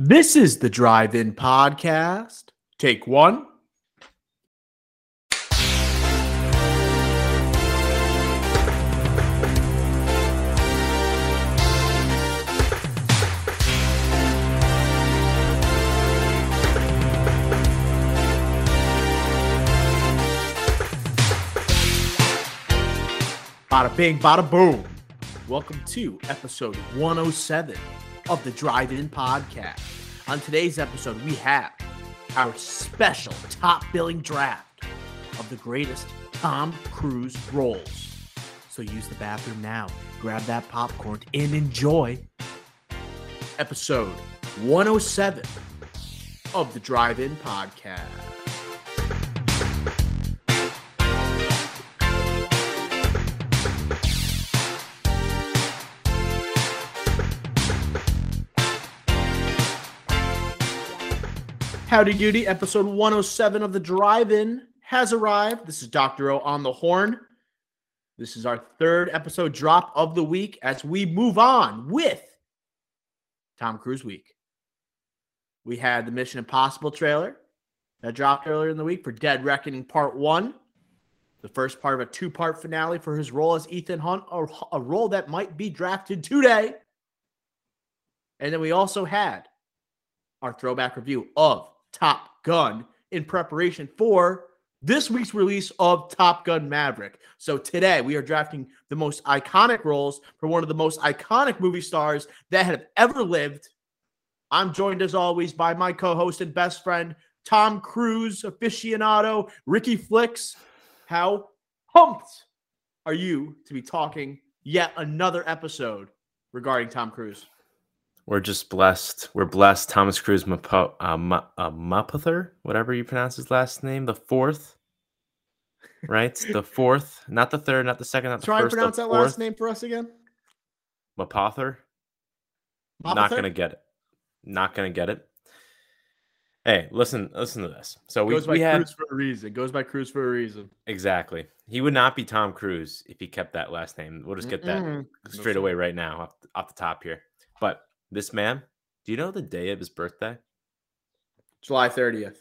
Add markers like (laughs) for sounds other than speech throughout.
This is the Drive In Podcast. Take one. Bada bing, bada boom. Welcome to episode 107 of the Drive In Podcast. On today's episode, we have our special top billing draft of the greatest Tom Cruise roles. So use the bathroom now, grab that popcorn, and enjoy episode 107 of the Drive In Podcast. Howdy Doody, episode 107 of the Drive In has arrived. This is Dr. O on the horn. This is our third episode drop of the week as we move on with Tom Cruise Week. We had the Mission Impossible trailer that dropped earlier in the week for Dead Reckoning Part 1. The first part of a two part finale for his role as Ethan Hunt, a, a role that might be drafted today. And then we also had our throwback review of Top Gun in preparation for this week's release of Top Gun Maverick. So today we are drafting the most iconic roles for one of the most iconic movie stars that have ever lived. I'm joined as always by my co-host and best friend, Tom Cruise aficionado, Ricky Flicks. How pumped are you to be talking yet another episode regarding Tom Cruise? We're just blessed. We're blessed. Thomas Cruise Mapo, uh, Ma, uh, Mapother, whatever you pronounce his last name, the fourth, (laughs) right? the fourth, not the third, not the second, not the Try first. and pronounce that fourth. last name for us again. Mapother. Not gonna get it. Not gonna get it. Hey, listen, listen to this. So we, Goes by we had Cruise for a reason. Goes by Cruise for a reason. exactly. He would not be Tom Cruise if he kept that last name. We'll just get that Mm-mm. straight away right now off, off the top here. But this man, do you know the day of his birthday? July 30th.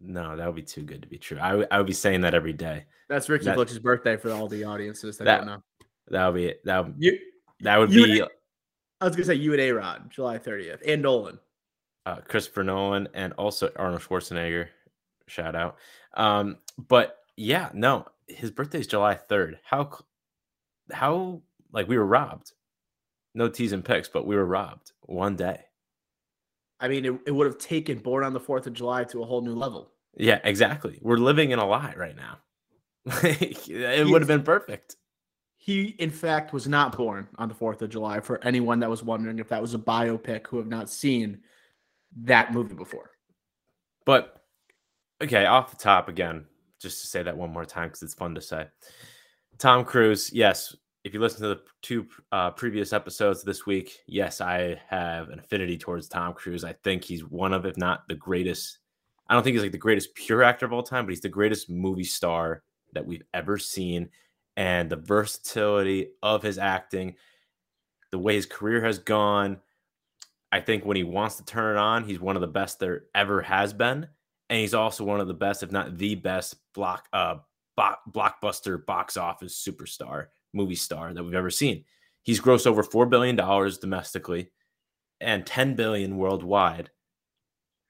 No, that would be too good to be true. I would- I would be saying that every day. That's Ricky That- Flick's birthday for all the audiences that, That- don't know. That would be that. Would, You, that would be I was gonna say you and A Rod, July 30th, and Nolan. uh, Christopher Nolan and also Arnold Schwarzenegger. Shout out. Um, but yeah, no, his birthday is July third. How, how like we were robbed. No teas and picks, but we were robbed one day. I mean, it, it would have taken Born on the Fourth of July to a whole new level. Yeah, exactly. We're living in a lie right now. (laughs) it would have been perfect. He, in fact, was not born on the Fourth of July. For anyone that was wondering if that was a biopic who have not seen that movie before. But okay, off the top again, just to say that one more time because it's fun to say. Tom Cruise, yes. If you listen to the two uh, previous episodes this week, yes, I have an affinity towards Tom Cruise. I think he's one of, if not the greatest. I don't think he's like the greatest pure actor of all time, but he's the greatest movie star that we've ever seen. And the versatility of his acting, the way his career has gone, I think when he wants to turn it on, he's one of the best there ever has been, and he's also one of the best, if not the best, block uh bo- blockbuster box office superstar, movie star that we've ever seen. He's grossed over four billion dollars domestically, and ten billion worldwide,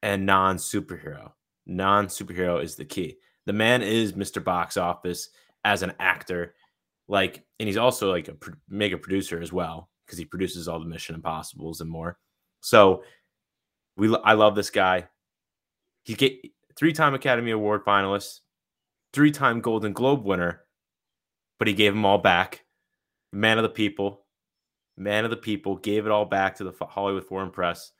and non superhero. Non superhero is the key. The man is Mr. Box Office as an actor, like, and he's also like a mega producer as well because he produces all the Mission Impossibles and more. So we I love this guy. He get three-time Academy Award finalist, three-time Golden Globe winner, but he gave them all back. Man of the people, man of the people, gave it all back to the Hollywood Foreign Press.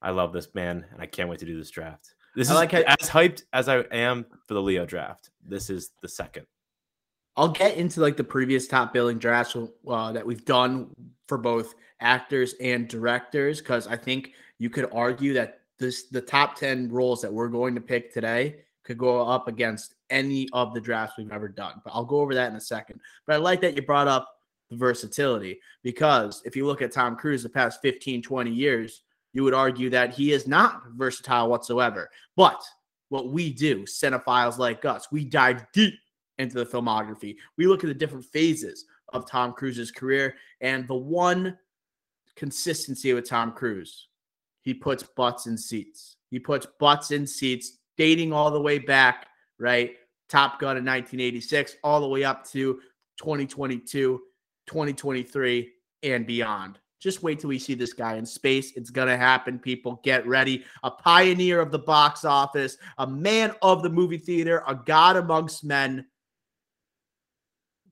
I love this man, and I can't wait to do this draft. This I is like how- as hyped as I am for the Leo draft. This is the second. I'll get into like the previous top billing drafts uh, that we've done for both actors and directors because I think you could argue that this the top 10 roles that we're going to pick today could go up against any of the drafts we've ever done. But I'll go over that in a second. But I like that you brought up the versatility because if you look at Tom Cruise the past 15, 20 years, you would argue that he is not versatile whatsoever. But what we do, cinephiles like us, we dive deep into the filmography. We look at the different phases of Tom Cruise's career and the one consistency with Tom Cruise. He puts butts in seats. He puts butts in seats, dating all the way back, right? Top Gun in 1986, all the way up to 2022, 2023, and beyond. Just wait till we see this guy in space. It's going to happen, people. Get ready. A pioneer of the box office, a man of the movie theater, a god amongst men.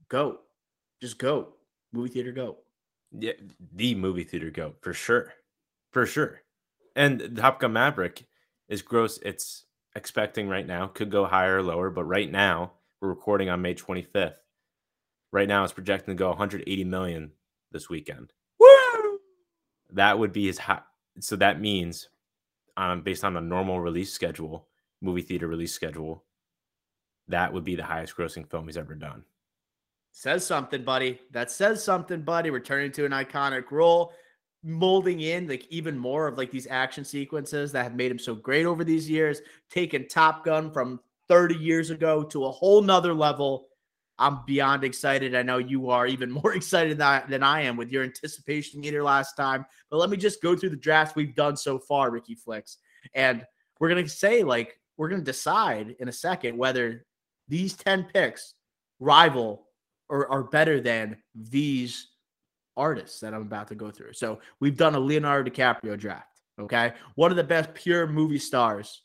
Go. Just go. Movie theater go. Yeah, the movie theater go for sure. For sure. And Top Gun Maverick is gross. It's expecting right now, could go higher or lower, but right now, we're recording on May 25th. Right now, it's projecting to go 180 million this weekend. Woo! That would be his high. So that means, um, based on a normal release schedule, movie theater release schedule, that would be the highest grossing film he's ever done. Says something, buddy. That says something, buddy. Returning to an iconic role, molding in like even more of like these action sequences that have made him so great over these years, taking Top Gun from 30 years ago to a whole nother level. I'm beyond excited. I know you are even (laughs) more excited than I am with your anticipation meter last time. But let me just go through the drafts we've done so far, Ricky Flicks. And we're going to say, like, we're going to decide in a second whether these 10 picks rival or are better than these artists that I'm about to go through. So we've done a Leonardo DiCaprio draft. Okay. One of the best pure movie stars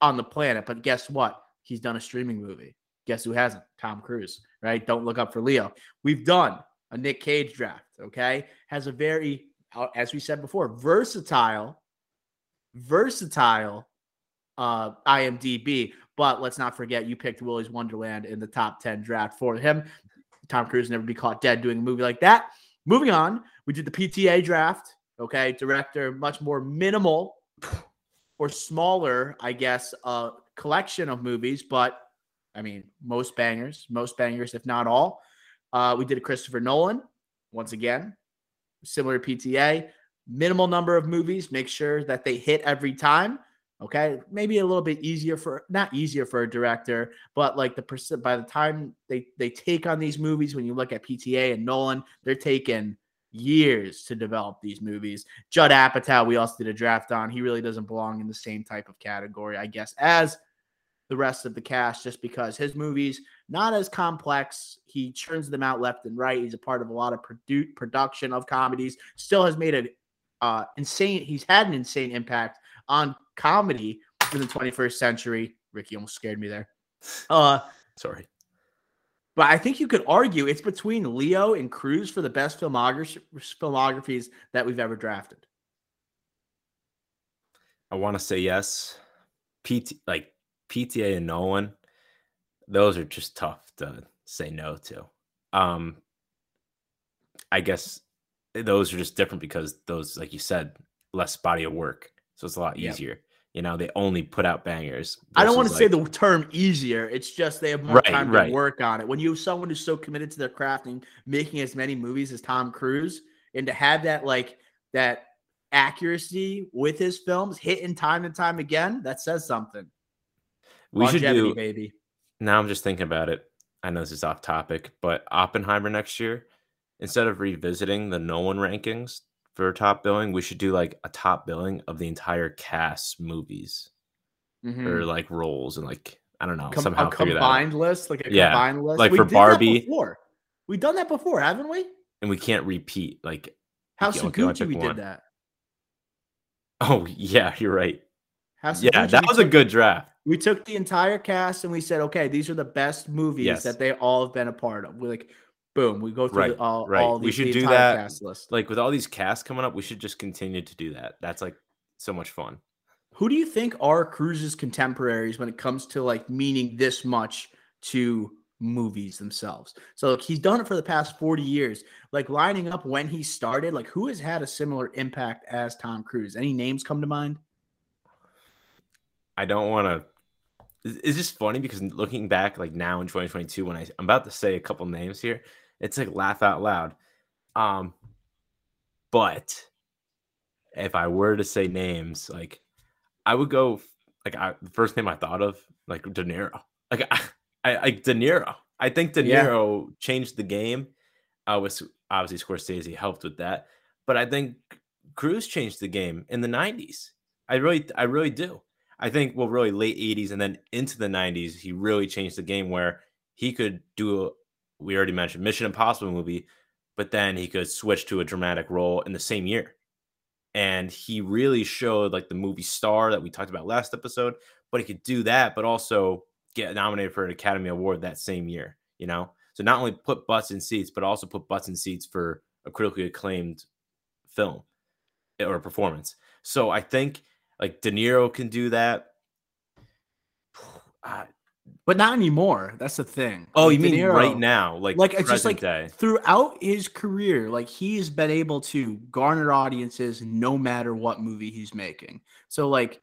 on the planet. But guess what? He's done a streaming movie. Guess who hasn't? Tom Cruise, right? Don't look up for Leo. We've done a Nick Cage draft. Okay. Has a very, uh, as we said before, versatile, versatile uh IMDb. But let's not forget you picked Willy's Wonderland in the top 10 draft for him. Tom Cruise never be caught dead doing a movie like that. Moving on, we did the PTA draft. Okay, director, much more minimal or smaller, I guess, uh, collection of movies, but I mean, most bangers, most bangers, if not all. Uh, we did a Christopher Nolan, once again, similar PTA, minimal number of movies, make sure that they hit every time. Okay, maybe a little bit easier for not easier for a director, but like the percent by the time they they take on these movies, when you look at PTA and Nolan, they're taking years to develop these movies. Judd Apatow, we also did a draft on. He really doesn't belong in the same type of category, I guess, as the rest of the cast, just because his movies not as complex. He churns them out left and right. He's a part of a lot of produ- production of comedies. Still has made an uh, insane. He's had an insane impact on comedy in the 21st century. Ricky almost scared me there. Uh, Sorry. But I think you could argue it's between Leo and Cruise for the best filmography, filmographies that we've ever drafted. I want to say yes. PT like PTA and Nolan, those are just tough to say no to. Um, I guess those are just different because those, like you said, less body of work, so it's a lot easier. You know, they only put out bangers. I don't want to like, say the term easier. It's just they have more right, time right. to work on it. When you have someone who's so committed to their crafting, making as many movies as Tom Cruise, and to have that like that accuracy with his films hitting time and time again, that says something. We should do baby. Now I'm just thinking about it. I know this is off topic, but Oppenheimer next year, instead of revisiting the Nolan rankings, for top billing, we should do like a top billing of the entire cast movies mm-hmm. or like roles and like I don't know Com- somehow a combined list, like a yeah. combined list. Like we for Barbie, before. we've done that before, haven't we? And we can't repeat like House of Gucci. We one. did that. Oh yeah, you're right. House yeah, Gucci, that was took, a good draft. We took the entire cast and we said, okay, these are the best movies yes. that they all have been a part of. We're like, boom, we go through right, the, all, right. all we should do that. Cast list. Like with all these casts coming up, we should just continue to do that. That's like so much fun. Who do you think are Cruise's contemporaries when it comes to like meaning this much to movies themselves? So like, he's done it for the past 40 years. Like lining up when he started, like who has had a similar impact as Tom Cruise? Any names come to mind? I don't want to it's just funny because looking back like now in 2022 when I, i'm about to say a couple names here it's like laugh out loud. Um, but if I were to say names, like I would go like I, the first name I thought of, like De Niro. Like (laughs) I, I like De Niro. I think De Niro yeah. changed the game. I was obviously Scorsese helped with that, but I think Cruise changed the game in the '90s. I really, I really do. I think well, really late '80s and then into the '90s, he really changed the game where he could do. We already mentioned Mission Impossible movie, but then he could switch to a dramatic role in the same year. And he really showed like the movie star that we talked about last episode but he could do that but also get nominated for an academy award that same year you know? So not only put butts in seats but also put butts in seats for a critically acclaimed film eh, or performance. So i think like de niro can do that (sighs) but not anymore. That's the thing. Oh, like, you mean Niro, right now? Like, like it's just like day. throughout his career, like he's been able to garner audiences no matter what movie he's making. So like,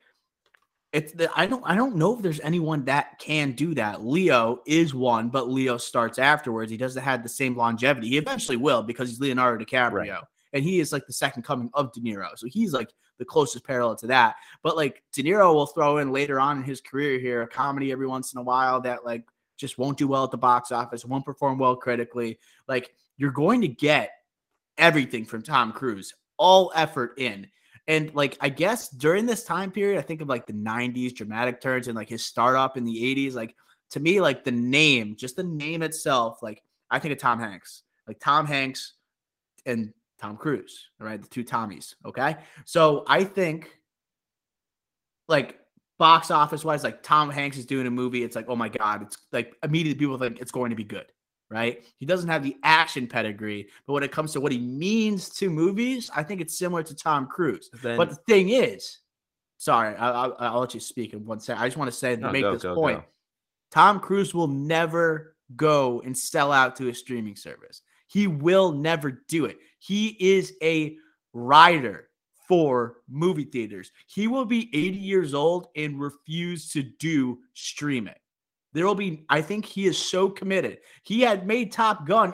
it's the, I don't I don't know if there's anyone that can do that. Leo is one, but Leo starts afterwards. He doesn't have the same longevity. He eventually will because he's Leonardo DiCaprio, right. and he is like the second coming of De Niro. So he's like the closest parallel to that. But like De Niro will throw in later on in his career here a comedy every once in a while that like just won't do well at the box office, won't perform well critically. Like you're going to get everything from Tom Cruise, all effort in. And like I guess during this time period, I think of like the 90s dramatic turns and like his startup in the 80s. Like to me, like the name, just the name itself, like I think of Tom Hanks. Like Tom Hanks and Tom Cruise, right? The two Tommies. Okay. So I think like box office wise, like Tom Hanks is doing a movie. It's like, oh my God, it's like immediately people think it's going to be good, right? He doesn't have the action pedigree, but when it comes to what he means to movies, I think it's similar to Tom Cruise. Then, but the thing is, sorry, I, will let you speak in one second. I just want to say to no, make go, this go, point. Go. Tom Cruise will never go and sell out to a streaming service. He will never do it. He is a rider for movie theaters. He will be 80 years old and refuse to do streaming. There will be, I think he is so committed. He had made Top Gun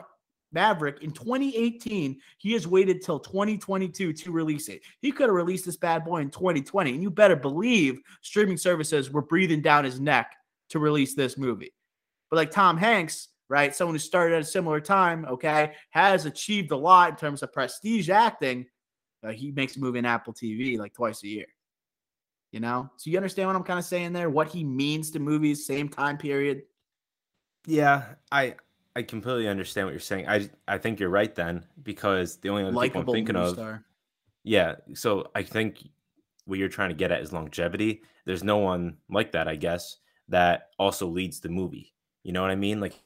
Maverick in 2018. He has waited till 2022 to release it. He could have released this bad boy in 2020. And you better believe streaming services were breathing down his neck to release this movie. But like Tom Hanks, right? Someone who started at a similar time, okay, has achieved a lot in terms of prestige acting. Uh, he makes a movie in Apple TV like twice a year. You know, so you understand what I'm kind of saying there? What he means to movies, same time period. Yeah, I I completely understand what you're saying. I I think you're right then because the only other people I'm thinking of. Star. Yeah, so I think what you're trying to get at is longevity. There's no one like that, I guess, that also leads the movie. You know what I mean? Like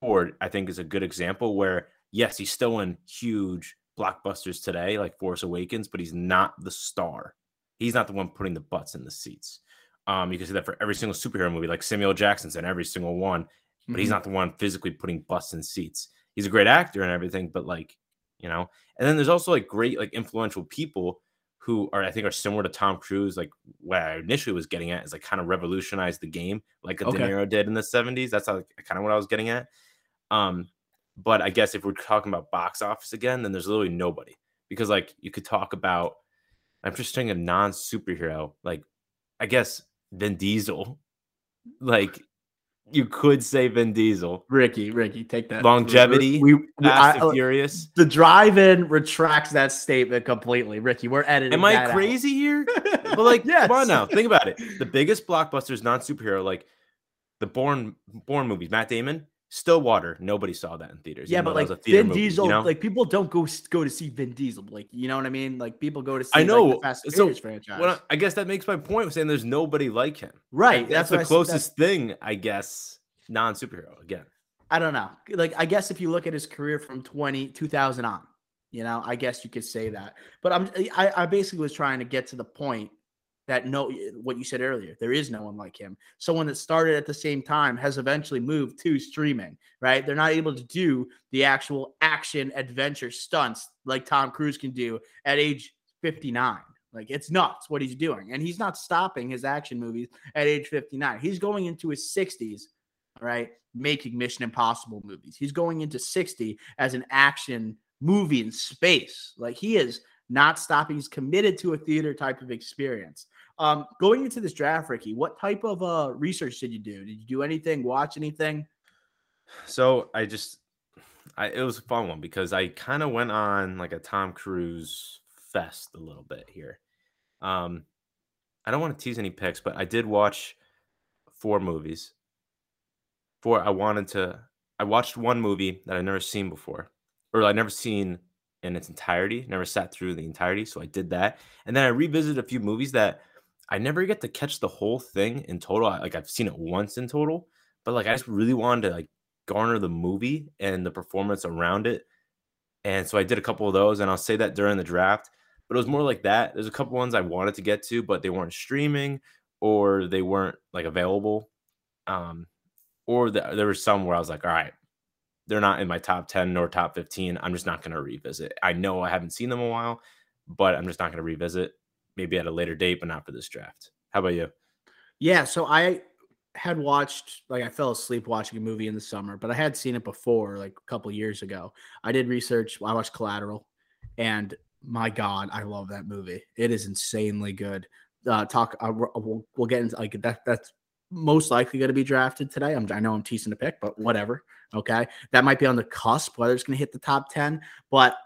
Ford, I think, is a good example where, yes, he's still in huge blockbusters today, like Force Awakens, but he's not the star. He's not the one putting the butts in the seats. Um, you can see that for every single superhero movie, like Samuel Jackson's in every single one, but mm-hmm. he's not the one physically putting butts in seats. He's a great actor and everything, but like, you know, and then there's also like great, like influential people who are I think are similar to Tom Cruise. Like what I initially was getting at is like kind of revolutionized the game, like a okay. De Niro did in the 70s. That's how, kind of what I was getting at. Um, but I guess if we're talking about box office again, then there's literally nobody because like you could talk about. I'm just saying a non superhero, like I guess Vin Diesel, like you could say Vin Diesel. Ricky, Ricky, take that longevity. We, we Fast I, and Furious. The drive-in retracts that statement completely. Ricky, we're editing. Am I crazy here? (laughs) but like, yes. come on now, think about it. The biggest blockbusters, non superhero, like the Bourne Bourne movies. Matt Damon, Stillwater, nobody saw that in theaters. Yeah, but like Vin movie, Diesel, you know? like people don't go go to see Vin Diesel. Like, you know what I mean? Like people go to see. I know. Like, the Fast and so, franchise. Well, I guess that makes my point. Saying there's nobody like him. Right. that's, that's the closest thing, I guess, non superhero. Again, I don't know. Like, I guess if you look at his career from 20, 2000 on, you know, I guess you could say that. But I'm, I, I basically was trying to get to the point that no what you said earlier there is no one like him. Someone that started at the same time has eventually moved to streaming right? They're not able to do the actual action adventure stunts like tom cruise can do at age 59 like it's nuts what he's doing and he's not stopping his action movies at age 59 he's going into his 60s right making mission impossible movies. He's going into 60 as an action movie in space. Like he is not stopping. He's committed to a theater type of experience. Um, going into this draft, Ricky, what type of uh research did you do? Did you do anything? Watch anything? So I just, I it was a fun one because I kind of went on like a Tom Cruise fest a little bit here. Um, I don't want to tease any picks, but I did watch four movies. Four. I wanted to. I watched one movie that I'd never seen before, or I'd never seen in its entirety. Never sat through the entirety, so I did that. And then I revisited a few movies that I never get to catch the whole thing in total. Like I've seen it once in total, but like I just really wanted to like garner the movie and the performance around it. And so I did a couple of those, and I'll say that during the draft. But it was more like that. There's a couple ones I wanted to get to, but they weren't streaming or they weren't like available. Um, or the, there were some where I was like, all right, they're not in my top 10 nor top 15. I'm just not going to revisit. I know I haven't seen them a while, but I'm just not going to revisit. Maybe at a later date, but not for this draft. How about you? Yeah, so I had watched like I fell asleep watching a movie in the summer, but I had seen it before like a couple years ago. I did research. I watched Collateral, and my God, I love that movie. It is insanely good. Uh, talk. Uh, we'll, we'll get into like that. That's most likely going to be drafted today. I'm, I know I'm teasing a pick, but whatever. Okay, that might be on the cusp whether it's going to hit the top ten. But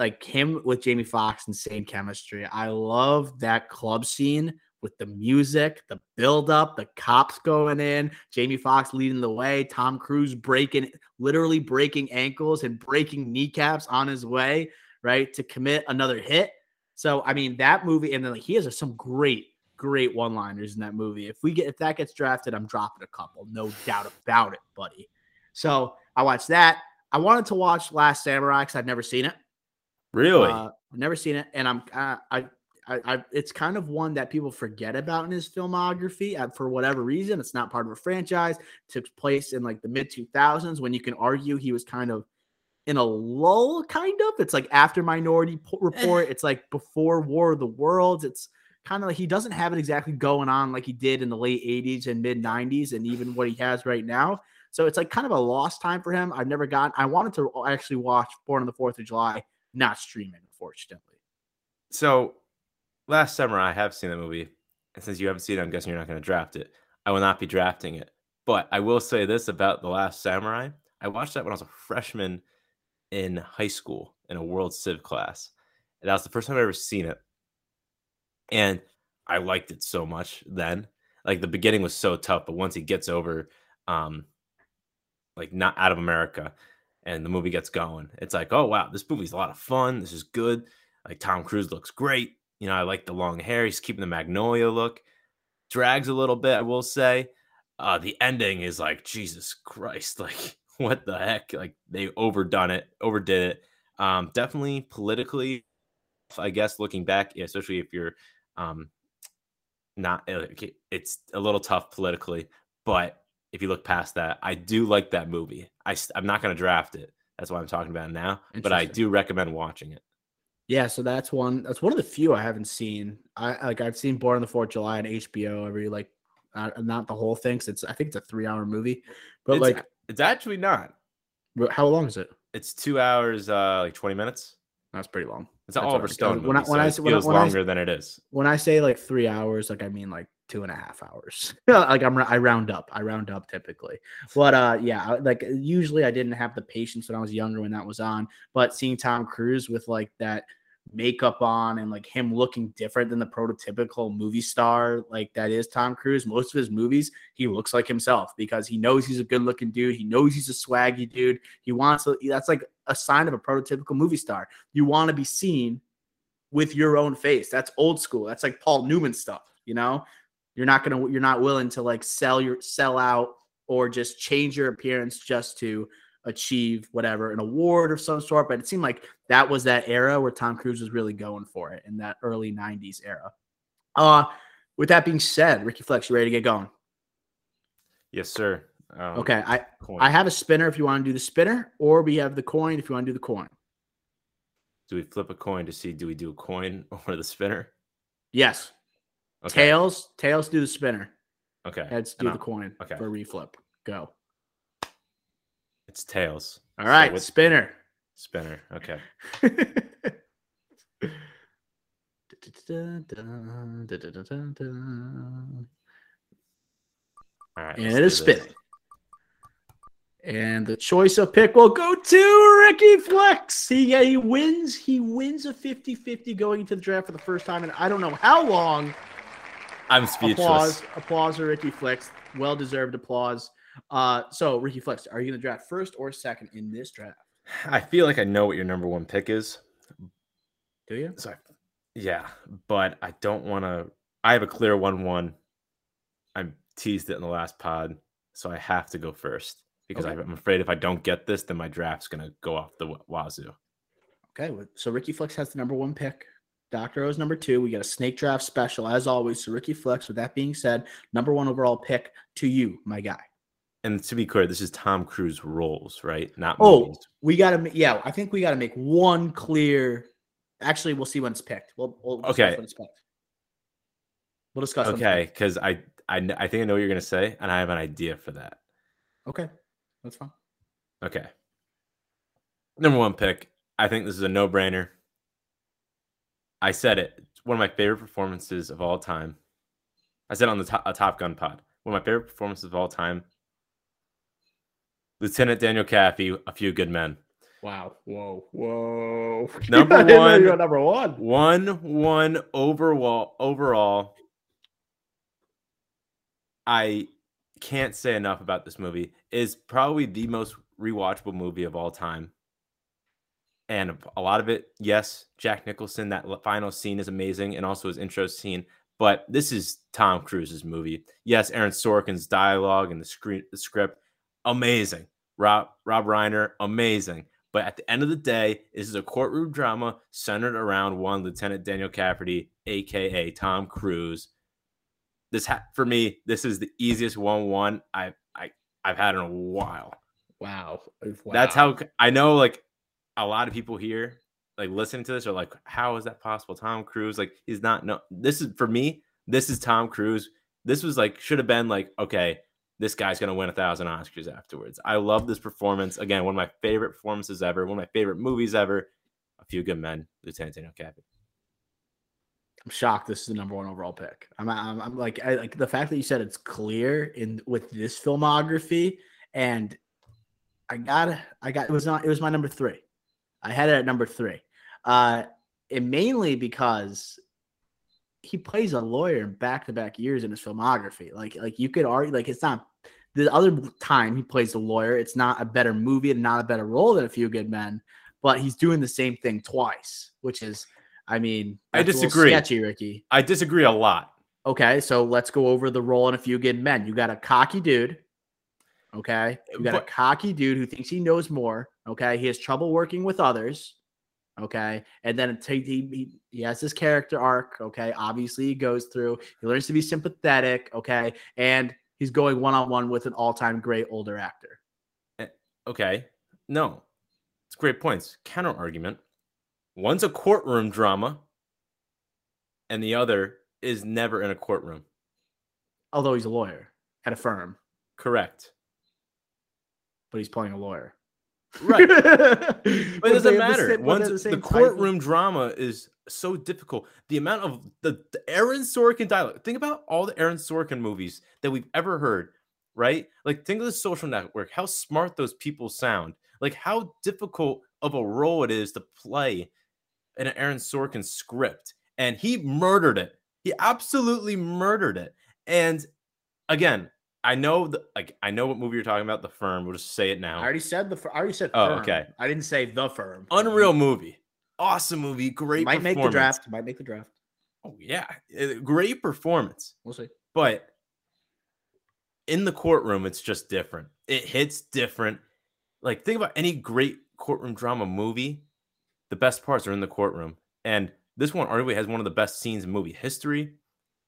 like him with Jamie Foxx, insane chemistry. I love that club scene with the music, the build up, the cops going in, Jamie Foxx leading the way, Tom Cruise breaking, literally breaking ankles and breaking kneecaps on his way, right, to commit another hit. So, I mean, that movie, and then like, he has some great, great one liners in that movie. If we get, if that gets drafted, I'm dropping a couple, no doubt about it, buddy. So, I watched that. I wanted to watch Last Samurai because I've never seen it. Really? Uh, I've never seen it, and I'm uh, I I, I, it's kind of one that people forget about in his filmography uh, for whatever reason. It's not part of a franchise. It took place in like the mid 2000s when you can argue he was kind of in a lull, kind of. It's like after Minority Report. (sighs) it's like before War of the Worlds. It's kind of like he doesn't have it exactly going on like he did in the late 80s and mid 90s and even what he has right now. So it's like kind of a lost time for him. I've never gotten, I wanted to actually watch Born on the 4th of July, not streaming, unfortunately. So Last Samurai, I have seen the movie. And since you haven't seen it, I'm guessing you're not going to draft it. I will not be drafting it. But I will say this about The Last Samurai. I watched that when I was a freshman in high school in a World Civ class. And that was the first time I ever seen it. And I liked it so much then. Like the beginning was so tough, but once he gets over um like not out of America and the movie gets going, it's like, oh wow, this movie's a lot of fun. This is good. Like Tom Cruise looks great. You know, I like the long hair. He's keeping the Magnolia look. Drags a little bit, I will say. Uh, the ending is like, Jesus Christ, (laughs) like what the heck? Like they overdone it, overdid it. Um, definitely politically, I guess, looking back, especially if you're um not uh, it's a little tough politically, but if you look past that, I do like that movie. I, I'm not going to draft it. That's why I'm talking about it now, but I do recommend watching it. Yeah, so that's one. That's one of the few I haven't seen. I like I've seen Born on the Fourth of July on HBO every like, uh, not the whole thing. Cause it's I think it's a three hour movie, but it's, like it's actually not. How long is it? It's two hours, uh, like twenty minutes. That's pretty long. It's an Oliver Stone movie. When I, when so I, it feels when longer I, than it is. When I say like three hours, like I mean like two and a half hours. (laughs) like I'm I round up. I round up typically. But uh yeah, like usually I didn't have the patience when I was younger when that was on. But seeing Tom Cruise with like that makeup on and like him looking different than the prototypical movie star like that is Tom Cruise. Most of his movies, he looks like himself because he knows he's a good looking dude. He knows he's a swaggy dude. He wants to, that's like a sign of a prototypical movie star. You want to be seen with your own face. That's old school. That's like Paul Newman stuff, you know? You're not gonna you're not willing to like sell your sell out or just change your appearance just to achieve whatever an award of some sort. But it seemed like that was that era where Tom Cruise was really going for it in that early '90s era. Uh, with that being said, Ricky Flex, you ready to get going? Yes, sir. Um, okay, I coin. I have a spinner if you want to do the spinner, or we have the coin if you want to do the coin. Do we flip a coin to see do we do a coin (laughs) or the spinner? Yes. Okay. Tails, tails do the spinner. Okay. Heads do the coin okay. for a reflip. Go. It's tails. All right, so spinner. Spinner. Okay. (laughs) All right. And it is this. spinning. And the choice of pick will go to Ricky Flex. He, yeah, he wins. He wins a 50 50 going into the draft for the first time and I don't know how long. I'm speechless. Applause. Applause for Ricky Flex. Well deserved applause. Uh, so, Ricky Flex, are you going to draft first or second in this draft? I feel like I know what your number one pick is. Do you? So, I, yeah, but I don't want to. I have a clear one-one. I teased it in the last pod, so I have to go first because Okay. I'm afraid if I don't get this, then my draft's gonna go off the wazoo. Okay. So, Ricky Flex has the number one pick. Dr. O's number two. We got a snake draft special as always. So, Ricky Flex, with that being said, number one overall pick to you, my guy. And to be clear, this is Tom Cruise roles, right? Not Oh, movies. we got to, yeah, I think we got to make one clear. Actually, we'll see when it's picked. We'll, we'll Okay. when it's picked. We'll discuss. Okay, because I, I I think I know what you're gonna say, and I have an idea for that. Okay. That's fine. Okay. Number one pick. I think this is a no brainer. I said it. It's one of my favorite performances of all time. I said on the top, a Top Gun pod. One of my favorite performances of all time. Lieutenant Daniel Kaffee, A Few Good Men. Wow. Whoa. Whoa. (laughs) Number I didn't know you one. Number one. One one overall overall. I can't say enough about this movie. It Is probably the most rewatchable movie of all time. And a lot of it, yes, Jack Nicholson, that final scene is amazing, and also his intro scene. But this is Tom Cruise's movie. Yes, Aaron Sorkin's dialogue and the screen, the script, amazing. Rob Rob Reiner, amazing. But at the end of the day, this is a courtroom drama centered around one Lieutenant Daniel Cafferty, aka Tom Cruise. This ha- for me, this is the easiest one-one I I I've had in a while. Wow. That's how I know. Like a lot of people here, like listening to this, are like, "How is that possible?" Tom Cruise, like, he's not. No, this is for me. This is Tom Cruise. This was like should have been like, okay, this guy's gonna win a thousand Oscars afterwards. I love this performance. Again, one of my favorite performances ever. One of my favorite movies ever. A Few Good Men, Lieutenant Daniel Cafferty. I'm shocked. This is the number one overall pick. I'm, I'm, I'm like, I like the fact that you said it's clear in with this filmography, and I got, I got, it was not, it was my number three. I had it at number three, uh, and mainly because he plays a lawyer back to back years in his filmography. Like, like you could argue, like it's not the other time he plays the lawyer. It's not a better movie and not a better role than A Few Good Men, but he's doing the same thing twice, which is. I mean, I that's a little disagree. Sketchy, Ricky. I disagree a lot. Okay, so let's go over the role in a few good men. You got a cocky dude. Okay, you got a cocky dude who thinks he knows more. Okay, he has trouble working with others. Okay, and then he, he he has this character arc. Okay, obviously he goes through. He learns to be sympathetic. Okay, and he's going one on one with an all time great older actor. Eh, okay, no, it's great points. Counter argument: one's a courtroom drama, and the other is never in a courtroom. Although he's a lawyer at a firm, Correct. but he's playing a lawyer. Right. but (laughs) But it doesn't matter. Once the, courtroom drama is so difficult, the amount of the, the Aaron Sorkin dialogue. Think about all the Aaron Sorkin movies that we've ever heard, right? Like think of the Social Network. How smart those people sound. Like how difficult of a role it is to play in an Aaron Sorkin script, and he murdered it. He absolutely murdered it. And again, I know the like I know what movie you're talking about. The Firm. We'll just say it now. I already said the. I already said. Oh, firm. okay. I didn't say the firm. Unreal movie. Awesome movie. Great. Might make the draft. Might make the draft. Oh yeah, Uh, great performance. We'll see. But in the courtroom, it's just different. It hits different. Like think about any great courtroom drama movie. The best parts are in the courtroom, and this one arguably has one of the best scenes in movie history.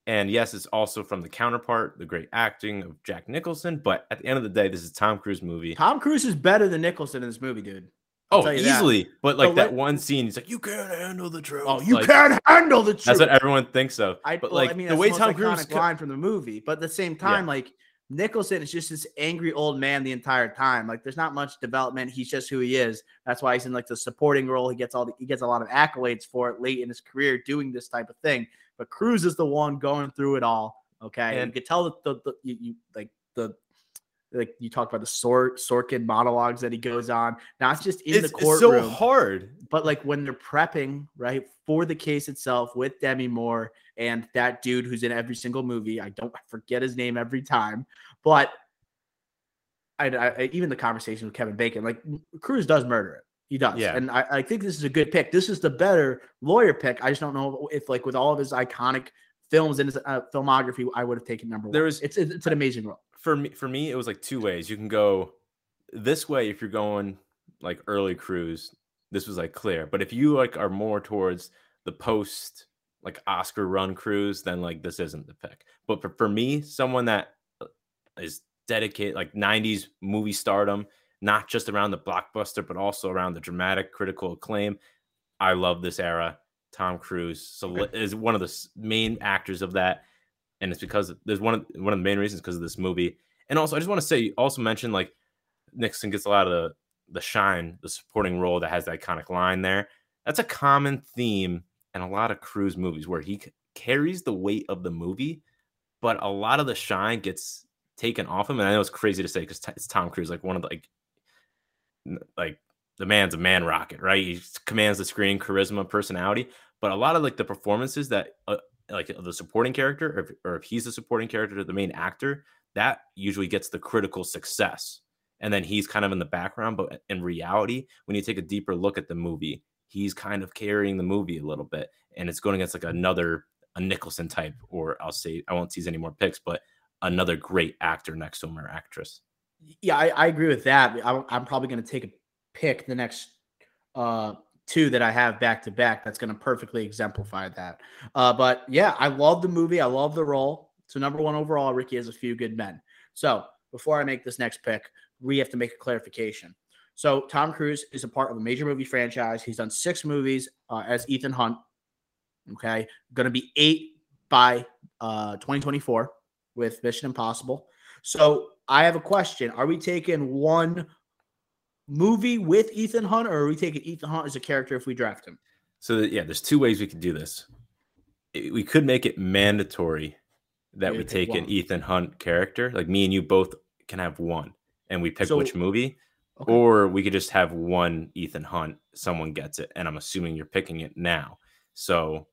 And yes, it's also from the counterpart, the great acting of Jack Nicholson. But at the end of the day, this is a Tom Cruise movie. Tom Cruise is better than Nicholson in this movie, dude. I'll oh, you that. easily. But like So that let- one scene, he's like, "You can't handle the truth." Oh, you Like, can't handle the truth. That's what everyone thinks of. I, but well, like I mean, the way most Tom Cruise, line from the movie, but at the same time, like Nicholson is just this angry old man the entire time. Like there's not much development. He's just who he is. That's why he's in like the supporting role. He gets all the, he gets a lot of accolades for it late in his career doing this type of thing. But Cruise is the one going through it all. Okay, and, and you could tell that the, the you, you like the like you talked about the Sor- Sorkin monologues that he goes on, not just in it's, the courtroom. It's so hard, but like when they're prepping right for the case itself with Demi Moore and that dude who's in every single movie. I don't forget his name every time, but I, I even the conversation with Kevin Bacon, like Cruise does murder it. He does. Yeah. And I, I think this is a good pick. This is the better lawyer pick. I just don't know if, like, with all of his iconic films in his uh, filmography, I would have taken number one. There was, it's, it's an amazing role for me for me it was like two ways you can go this way if you're going like early cruise this was like clear but if you like are more towards the post like oscar run cruise then like this isn't the pick but for, for me someone that is uh, dedicated like 90s movie stardom not just around the blockbuster but also around the dramatic critical acclaim i love this era tom cruise so okay. is one of the main actors of that and it's because there's one of one of the main reasons because of this movie. And also, I just want to say, you also mentioned like Nixon gets a lot of the the shine, the supporting role that has the iconic line there. That's a common theme in a lot of Cruise movies where he c- carries the weight of the movie, but a lot of the shine gets taken off him. And I know it's crazy to say because it's Tom Cruise, like one of the like like the man's a man rocket, right? He commands the screen, charisma, personality. But a lot of like the performances that uh, like the supporting character, or if, or if he's the supporting character to the main actor, that usually gets the critical success. And then he's kind of in the background. But in reality, when you take a deeper look at the movie, he's kind of carrying the movie a little bit. And it's going against like another a Nicholson type, or I'll say I won't tease any more picks, but another great actor next to him or actress. Yeah, I, I agree with that. I'm, I'm probably going to take a pick the next uh two that I have back to back that's going to perfectly exemplify that. Uh, but yeah, I love the movie. I love the role. So number one overall, Ricky has a few good men. So before I make this next pick, we have to make a clarification. So Tom Cruise is a part of a major movie franchise. He's done six movies uh, as Ethan Hunt. Okay, going to be eight by uh, 2024 with Mission Impossible. So I have a question: Are we taking one movie with Ethan Hunt, or are we taking Ethan Hunt as a character if we draft him? So yeah, there's two ways we could do this. We could make it mandatory that we take an Ethan Hunt character, like me and you both can have one, and we pick so, which movie, okay. or we could just have one Ethan Hunt. Someone gets it, and I'm assuming you're picking it now. So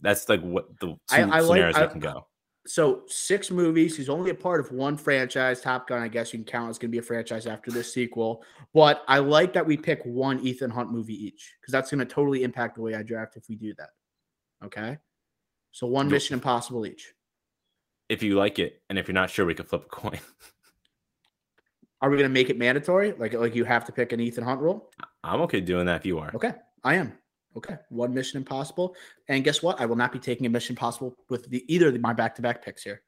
that's like what the two I, I scenarios like, I, can go so six movies. He's only a part of one franchise. Top Gun, I guess you can count as going to be a franchise after this sequel. But I like that we pick one Ethan Hunt movie each because that's going to totally impact the way I draft if we do that. Okay. So one Mission Impossible each. If you like it, and if you're not sure, we can flip a coin. (laughs) Are we going to make it mandatory? Like, like you have to pick an Ethan Hunt role? I'm okay doing that if you are. Okay, I am. Okay, one Mission Impossible, and guess what? I will not be taking a Mission Impossible with the either of my back-to-back picks here.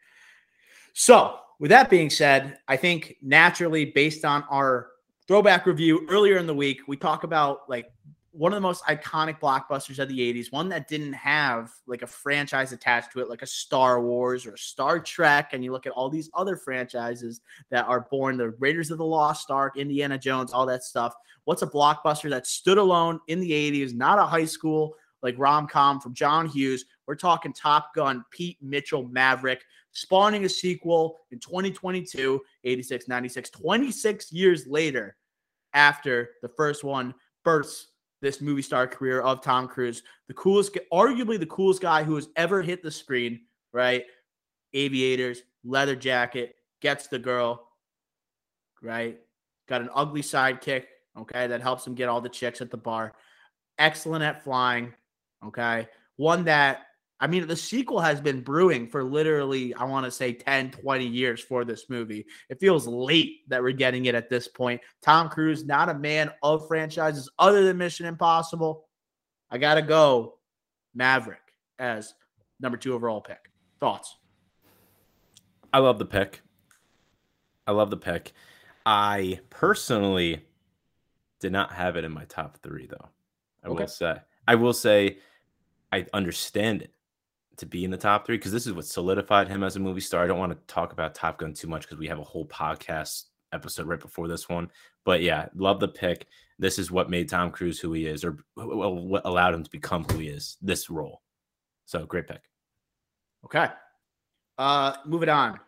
So, with that being said, I think naturally, based on our throwback review earlier in the week, we talk about like one of the most iconic blockbusters of the 80s, one that didn't have like a franchise attached to it, like a Star Wars or Star Trek. And you look at all these other franchises that are born the Raiders of the Lost Ark, Indiana Jones, all that stuff. What's a blockbuster that stood alone in the 80s, not a high school like rom com from John Hughes? We're talking Top Gun, Pete Mitchell, Maverick, spawning a sequel in 2022, 86, 96, 26 years later after the first one bursts this movie star career of Tom Cruise, the coolest, arguably the coolest guy who has ever hit the screen, right? Aviators, leather jacket, gets the girl, right? Got an ugly sidekick, okay, that helps him get all the chicks at the bar. Excellent at flying, okay? One that I mean, the sequel has been brewing for literally, I want to say 10, 20 years for this movie. It feels late that we're getting it at this point. Tom Cruise, not a man of franchises other than Mission Impossible. I got to go Maverick as number two overall pick. Thoughts? I love the pick. I love the pick. I personally did not have it in my top three, though. I okay. will say. I will say I understand it to be in the top three because this is what solidified him as a movie star. I don't want to talk about Top Gun too much because we have a whole podcast episode right before this one. But yeah, love the pick. This is what made Tom Cruise who he is, or what allowed him to become who he is. This role. So great pick. Okay. Uh, moving on.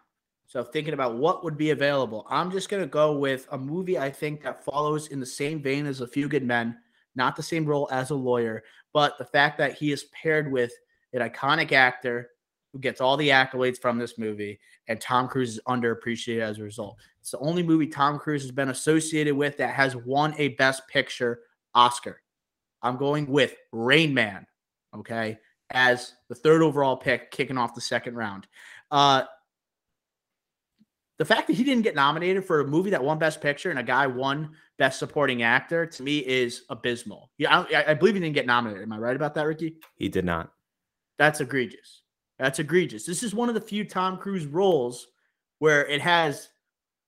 So thinking about what would be available, I'm just gonna go with a movie I think that follows in the same vein as A Few Good Men, not the same role as a lawyer, but the fact that he is paired with an iconic actor who gets all the accolades from this movie, and Tom Cruise is underappreciated as a result. It's the only movie Tom Cruise has been associated with that has won a Best Picture Oscar. I'm going with Rain Man, okay, as the third overall pick, kicking off the second round. Uh, the fact that he didn't get nominated for a movie that won Best Picture and a guy won Best Supporting Actor to me is abysmal. Yeah, I, I believe he didn't get nominated. Am I right about that, Ricky? He did not. That's egregious. That's egregious. This is one of the few Tom Cruise roles where it has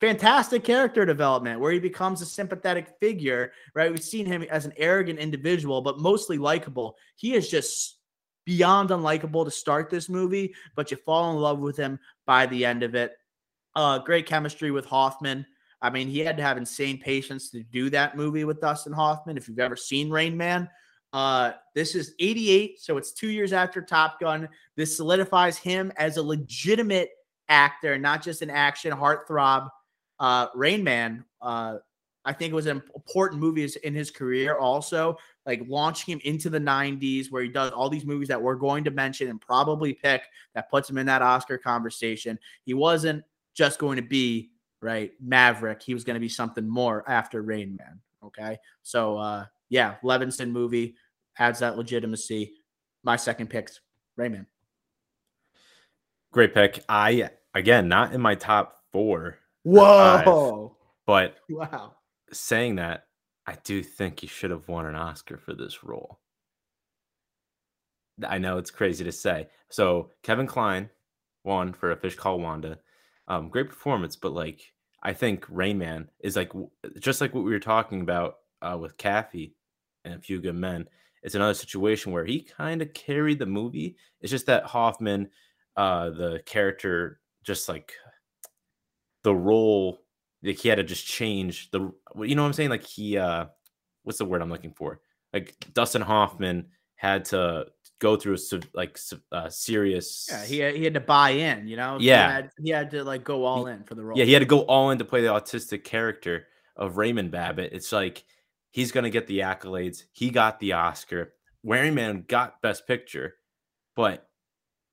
fantastic character development, where he becomes a sympathetic figure, right? We've seen him as an arrogant individual, but mostly likable. He is just beyond unlikable to start this movie, but you fall in love with him by the end of it. Uh, great chemistry with Hoffman. I mean, he had to have insane patience to do that movie with Dustin Hoffman. If you've ever seen Rain Man, uh, this is 88, so it's two years after Top Gun. This solidifies him as a legitimate actor, not just an action heartthrob. Uh, Rain Man, uh, I think it was an important movie in his career, also like launching him into the 90s, where he does all these movies that we're going to mention and probably pick that puts him in that Oscar conversation. He wasn't just going to be right Maverick; he was going to be something more after Rain Man. Okay, so uh, yeah, Levinson movie adds that legitimacy. My second pick's Raymond. Great pick. I again not in my top four. Whoa! Five, but wow. Saying that, I do think he should have won an Oscar for this role. I know it's crazy to say. So Kevin Kline won for A Fish Called Wanda. Um, great performance, but like I think Rain Man is like just like what we were talking about uh, with Kaffee and A Few Good Men it's another situation where he kind of carried the movie. It's just that Hoffman, uh, the character, just like the role, like he had to just change the, you know what I'm saying? Like he, uh, what's the word I'm looking for? Like Dustin Hoffman had to go through a like uh, serious. Yeah, he had, he had to buy in. You know. Yeah, he had, he had to like go all in for the role. Yeah, he had to go all in to play the autistic character of Raymond Babbitt. It's like He's going to get the accolades. He got the Oscar. Rain Man got Best Picture, but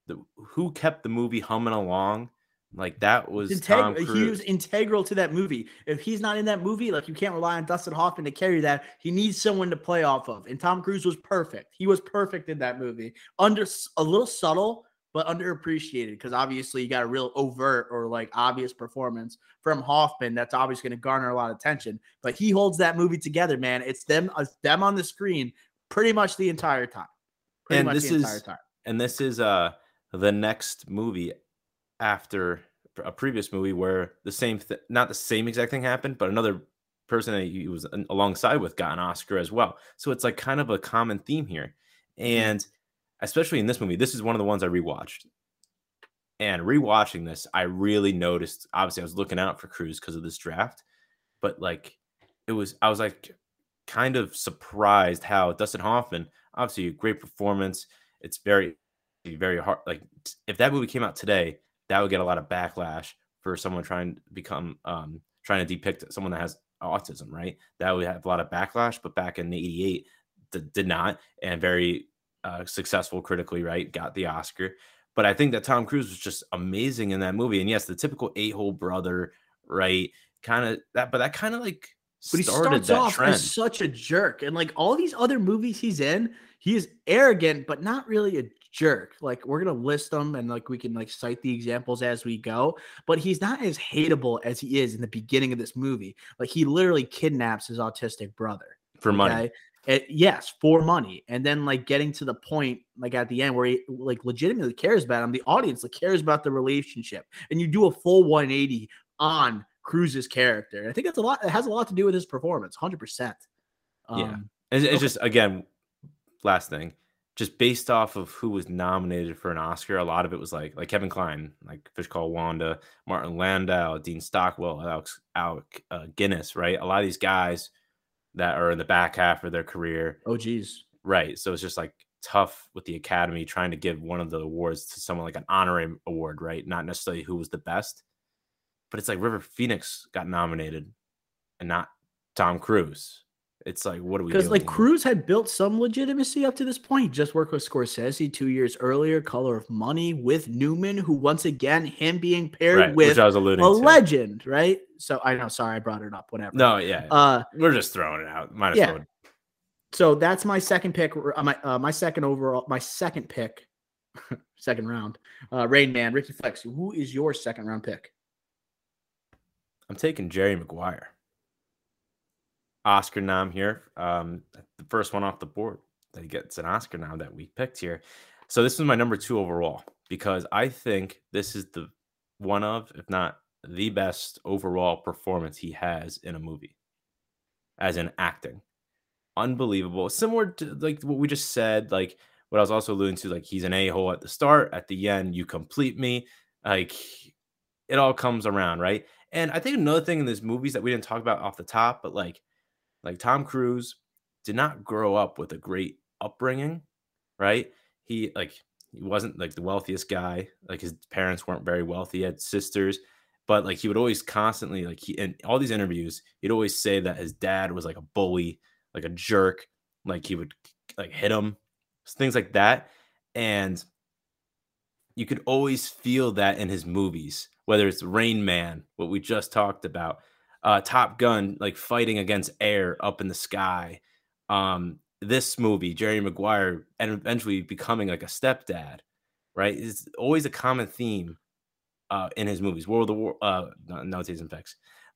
the, who kept the movie humming along? Like that was Integ- he was integral to that movie. If he's not in that movie, like you can't rely on Dustin Hoffman to carry that. He needs someone to play off of. And Tom Cruise was perfect. He was perfect in that movie. Under a little subtle, but underappreciated because obviously you got a real overt or like obvious performance from Hoffman that's obviously going to garner a lot of attention. But he holds that movie together, man. It's them, it's uh, them on the screen pretty much the entire time. Pretty and this is and this is uh the next movie after a previous movie where the same th- not the same exact thing happened, but another person that he was alongside with got an Oscar as well. So it's like kind of a common theme here. Mm-hmm. Especially in this movie, this is one of the ones I rewatched. And rewatching this, I really noticed. Obviously, I was looking out for Cruise because of this draft, but like it was, I was like kind of surprised how Dustin Hoffman, obviously, a great performance. It's very, very hard. Like if that movie came out today, that would get a lot of backlash for someone trying to become, um, trying to depict someone that has autism, right? That would have a lot of backlash. But back in '88, did not, and very uh, successful critically, right? Got the Oscar. But I think that Tom Cruise was just amazing in that movie. And yes, the typical a-hole brother, right? Kind of that, but that kind of like but he starts off trend. as such a jerk. And like all these other movies he's in, he is arrogant, but not really a jerk. Like we're gonna list them and like we can like cite the examples as we go. But he's not as hateable as he is in the beginning of this movie. Like he literally kidnaps his autistic brother for okay? It, yes, for money, and then like getting to the point, like at the end, where he like legitimately cares about him. The audience like cares about the relationship, and you do a full 180 on Cruise's character. I think that's a lot. It has a lot to do with his performance, hundred um, percent. Yeah, it's, it's just again, last thing, just based off of who was nominated for an Oscar, a lot of it was like like Kevin Kline, like Fish Call Wanda, Martin Landau, Dean Stockwell, Alex Alec uh, Guinness, right? A lot of these guys that are in the back half of their career. Oh, geez. Right. So it's just like tough with the Academy trying to give one of the awards to someone like an honorary award, right? Not necessarily who was the best, but it's like River Phoenix got nominated and not Tom Cruise. It's like, what do we? Because like Cruise had built some legitimacy up to this point. He just worked with Scorsese two years earlier. Color of Money with Newman, who once again him being paired right, with I was alluding a to. legend, right? So I know, sorry, I brought it up. Whatever. No, yeah, Uh, we're just throwing it out. Might as Yeah. well. so that's my second pick. uh, My uh, my second overall, my second pick, (laughs) second round. Uh, Rain Man, Ricky Flex. Who is your second round pick? I'm taking Jerry Maguire. Oscar nom here. Um, the first one off the board that he gets an Oscar nom that we picked here. So this is my number two overall because I think this is the one of, if not the best overall performance he has in a movie, as in acting. Unbelievable. Similar to like what we just said, like what I was also alluding to, like he's an a-hole at the start, at the end, you complete me. Like it all comes around, right? And I think another thing in these movies that we didn't talk about off the top, but like like Tom Cruise did not grow up with a great upbringing, right? He like he wasn't like the wealthiest guy. Like his parents weren't very wealthy. He had sisters, but like he would always constantly like he in all these interviews, he'd always say that his dad was like a bully, like a jerk, like he would like hit him, things like that. And you could always feel that in his movies, whether it's Rain Man, what we just talked about, uh, Top Gun, like fighting against air up in the sky. Um, this movie, Jerry Maguire, and eventually becoming like a stepdad, right? It's always a common theme uh, in his movies. World of War, uh, no, no it isn't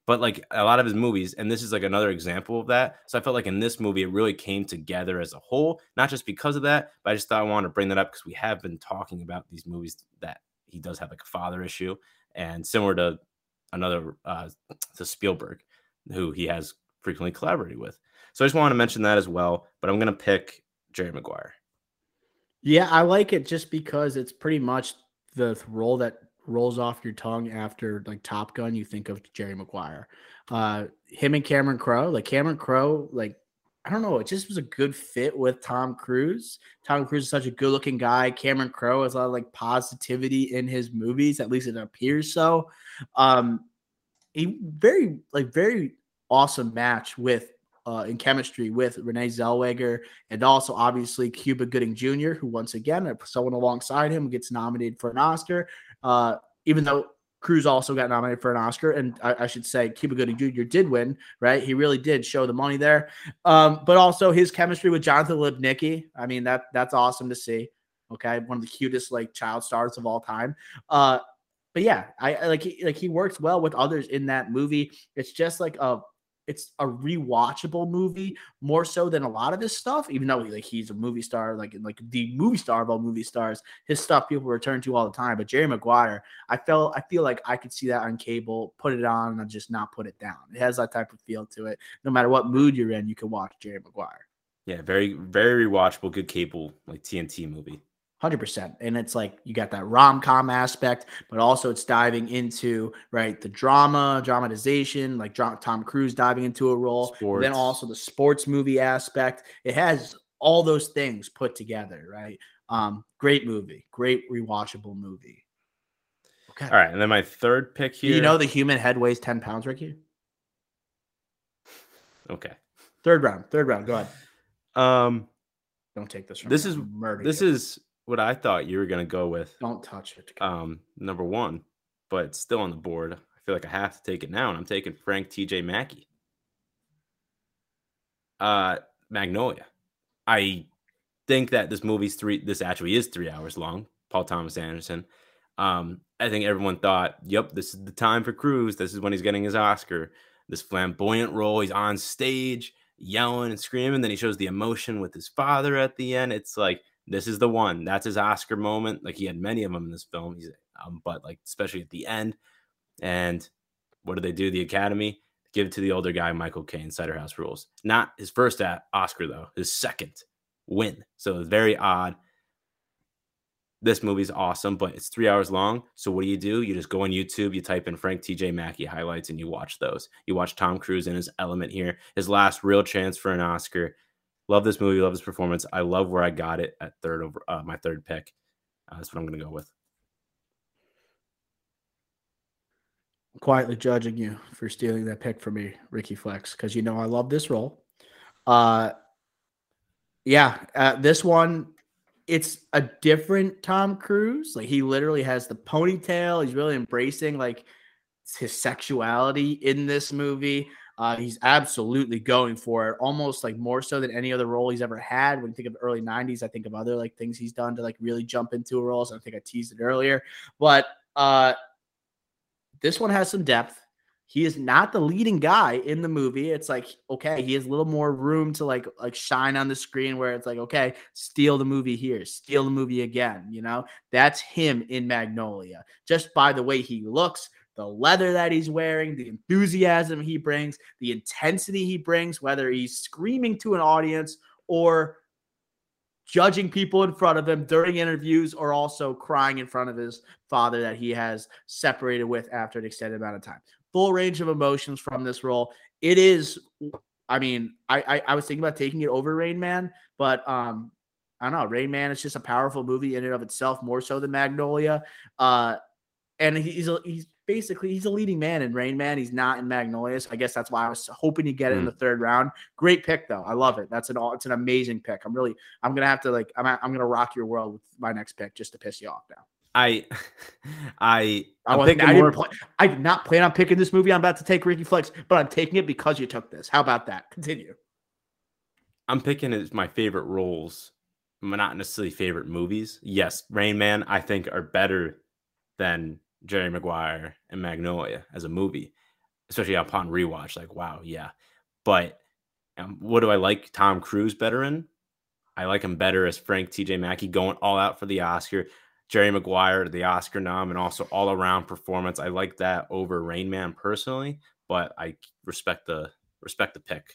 but like a lot of his movies, and this is like another example of that. So I felt like in this movie, it really came together as a whole, not just because of that, but I just thought I wanted to bring that up because we have been talking about these movies that he does have like a father issue, and similar to another uh, to Spielberg, who he has frequently collaborated with. So I just want to mention that as well. But I'm gonna pick Jerry Maguire. Yeah, I like it just because it's pretty much the role that rolls off your tongue after like Top Gun. You think of Jerry Maguire, uh, him and Cameron Crowe. Like Cameron Crowe, like I don't know, it just was a good fit with Tom Cruise. Tom Cruise is such a good-looking guy. Cameron Crowe has a lot of like positivity in his movies, at least it appears so. Um, he very like very awesome match with uh, in chemistry with Renee Zellweger and also obviously Cuba Gooding Jr., who once again, someone alongside him gets nominated for an Oscar. Uh, even though Cruise also got nominated for an Oscar, and I, I, should say Cuba Gooding Jr. did win, right? He really did show the money there. Um, but also his chemistry with Jonathan Lipnicki. I mean, that that's awesome to see. Okay, one of the cutest like child stars of all time. Uh, but yeah, I, I like he, like he works well with others in that movie. It's just like a it's a rewatchable movie more so than a lot of his stuff. Even though like he's a movie star, like like the movie star of all movie stars, his stuff people return to all the time. But Jerry Maguire, I felt I feel like I could see that on cable, put it on, and just not put it down. It has that type of feel to it. No matter what mood you're in, you can watch Jerry Maguire. Yeah, very very rewatchable, good cable like TNT movie. 100% and it's like you got that rom-com aspect but also it's diving into right the drama dramatization like tom cruise diving into a role then also the sports movie aspect. It has all those things put together right? Um great movie great rewatchable movie. Okay. All right and then my third pick here you know the human head weighs 10 pounds ricky? Okay. Third round third round go ahead. Um don't take this from this is murder this you. is what I thought you were going to go with. Don't touch it. Um, number one, but still on the board. I feel like I have to take it now, and I'm taking Frank T.J. Mackey. Uh, Magnolia. I think that this movie's three. This actually is three hours long. Paul Thomas Anderson. Um, I think everyone thought, "Yep, this is the time for Cruise. This is when he's getting his Oscar. This flamboyant role. He's on stage." yelling and screaming. Then he shows the emotion with his father at the end. It's like this is the one. That's his Oscar moment. Like he had many of them in this film. He's um, but like especially at the end. And what do they do? The Academy give it to the older guy, Michael Caine, Cider House Rules. Not his first at Oscar though, his second. win. So it's very odd. This movie's awesome, but it's three hours long. So what do you do? You just go on YouTube, you type in Frank TJ Mackey highlights, and you watch those. You watch Tom Cruise in his element here, his last real chance for an Oscar. Love this movie, love his performance. I love where I got it at third over uh, my third pick. Uh, that's what I'm going to go with. quietly judging you for stealing that pick from me, Ricky Flex, because you know I love this role. Uh, yeah, uh, this one, it's a different Tom Cruise. Like he literally has the ponytail. He's really embracing like his sexuality in this movie. Uh, he's absolutely going for it, almost like more so than any other role he's ever had. When you think of early '90s, I think of other like things he's done to like really jump into roles. I think I teased it earlier, but uh, this one has some depth. He is not the leading guy in the movie. It's like, okay, he has a little more room to like like shine on the screen where it's like, okay, steal the movie here, steal the movie again. You know, that's him in Magnolia. Just by the way he looks, the leather that he's wearing, the enthusiasm he brings, the intensity he brings, whether he's screaming to an audience or judging people in front of him during interviews or also crying in front of his father that he has separated with after an extended amount of time. Full range of emotions from this role. It is, I mean, I, I, I was thinking about taking it over Rain Man, but um, I don't know. Rain Man is just a powerful movie in and of itself, more so than Magnolia. Uh, and he's a, he's basically he's a leading man in Rain Man. He's not in Magnolia. So I guess that's why I was hoping to get it mm. in the third round. Great pick though. I love it. That's an all it's an amazing pick. I'm really I'm gonna have to like I'm I'm gonna rock your world with my next pick just to piss you off now. I (laughs) I I'm I, I, more... I did not plan on picking this movie. I'm about to take Ricky Flex, but I'm taking it because you took this. How about that? Continue. I'm picking as my favorite roles, not necessarily favorite movies. Yes, Rain Man, I think, are better than Jerry Maguire and Magnolia as a movie, especially upon rewatch. Like, wow, yeah. But um, what do I like Tom Cruise better in? I like him better as Frank T.J. Mackey going all out for the Oscar. Jerry Maguire, the Oscar nom, and also all around performance. I like that over Rain Man personally, but I respect the respect the pick.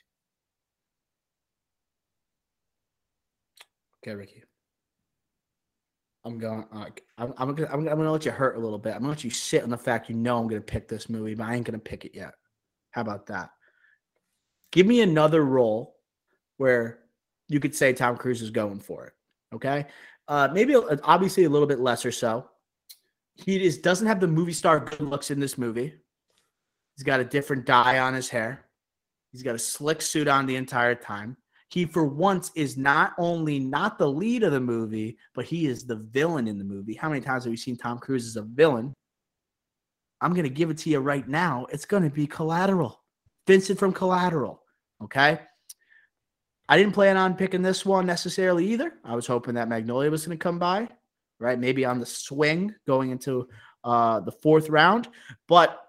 Okay, Ricky. I'm going. Uh, I'm, I'm, gonna, I'm, I'm gonna let you hurt a little bit. I'm gonna let you sit on the fact you know I'm gonna pick this movie, but I ain't gonna pick it yet. How about that? Give me another role where you could say Tom Cruise is going for it. Okay, uh, maybe obviously a little bit less or so. He just doesn't have the movie star good looks in this movie. He's got a different dye on his hair. He's got a slick suit on the entire time he for once is not only not the lead of the movie, but he is the villain in the movie. How many times have we seen Tom Cruise as a villain? I'm going to give it to you right now. It's going to be Collateral. Vincent from Collateral. Okay. I didn't plan on picking this one necessarily either. I was hoping that Magnolia was going to come by, right? Maybe on the swing going into uh, the fourth round. But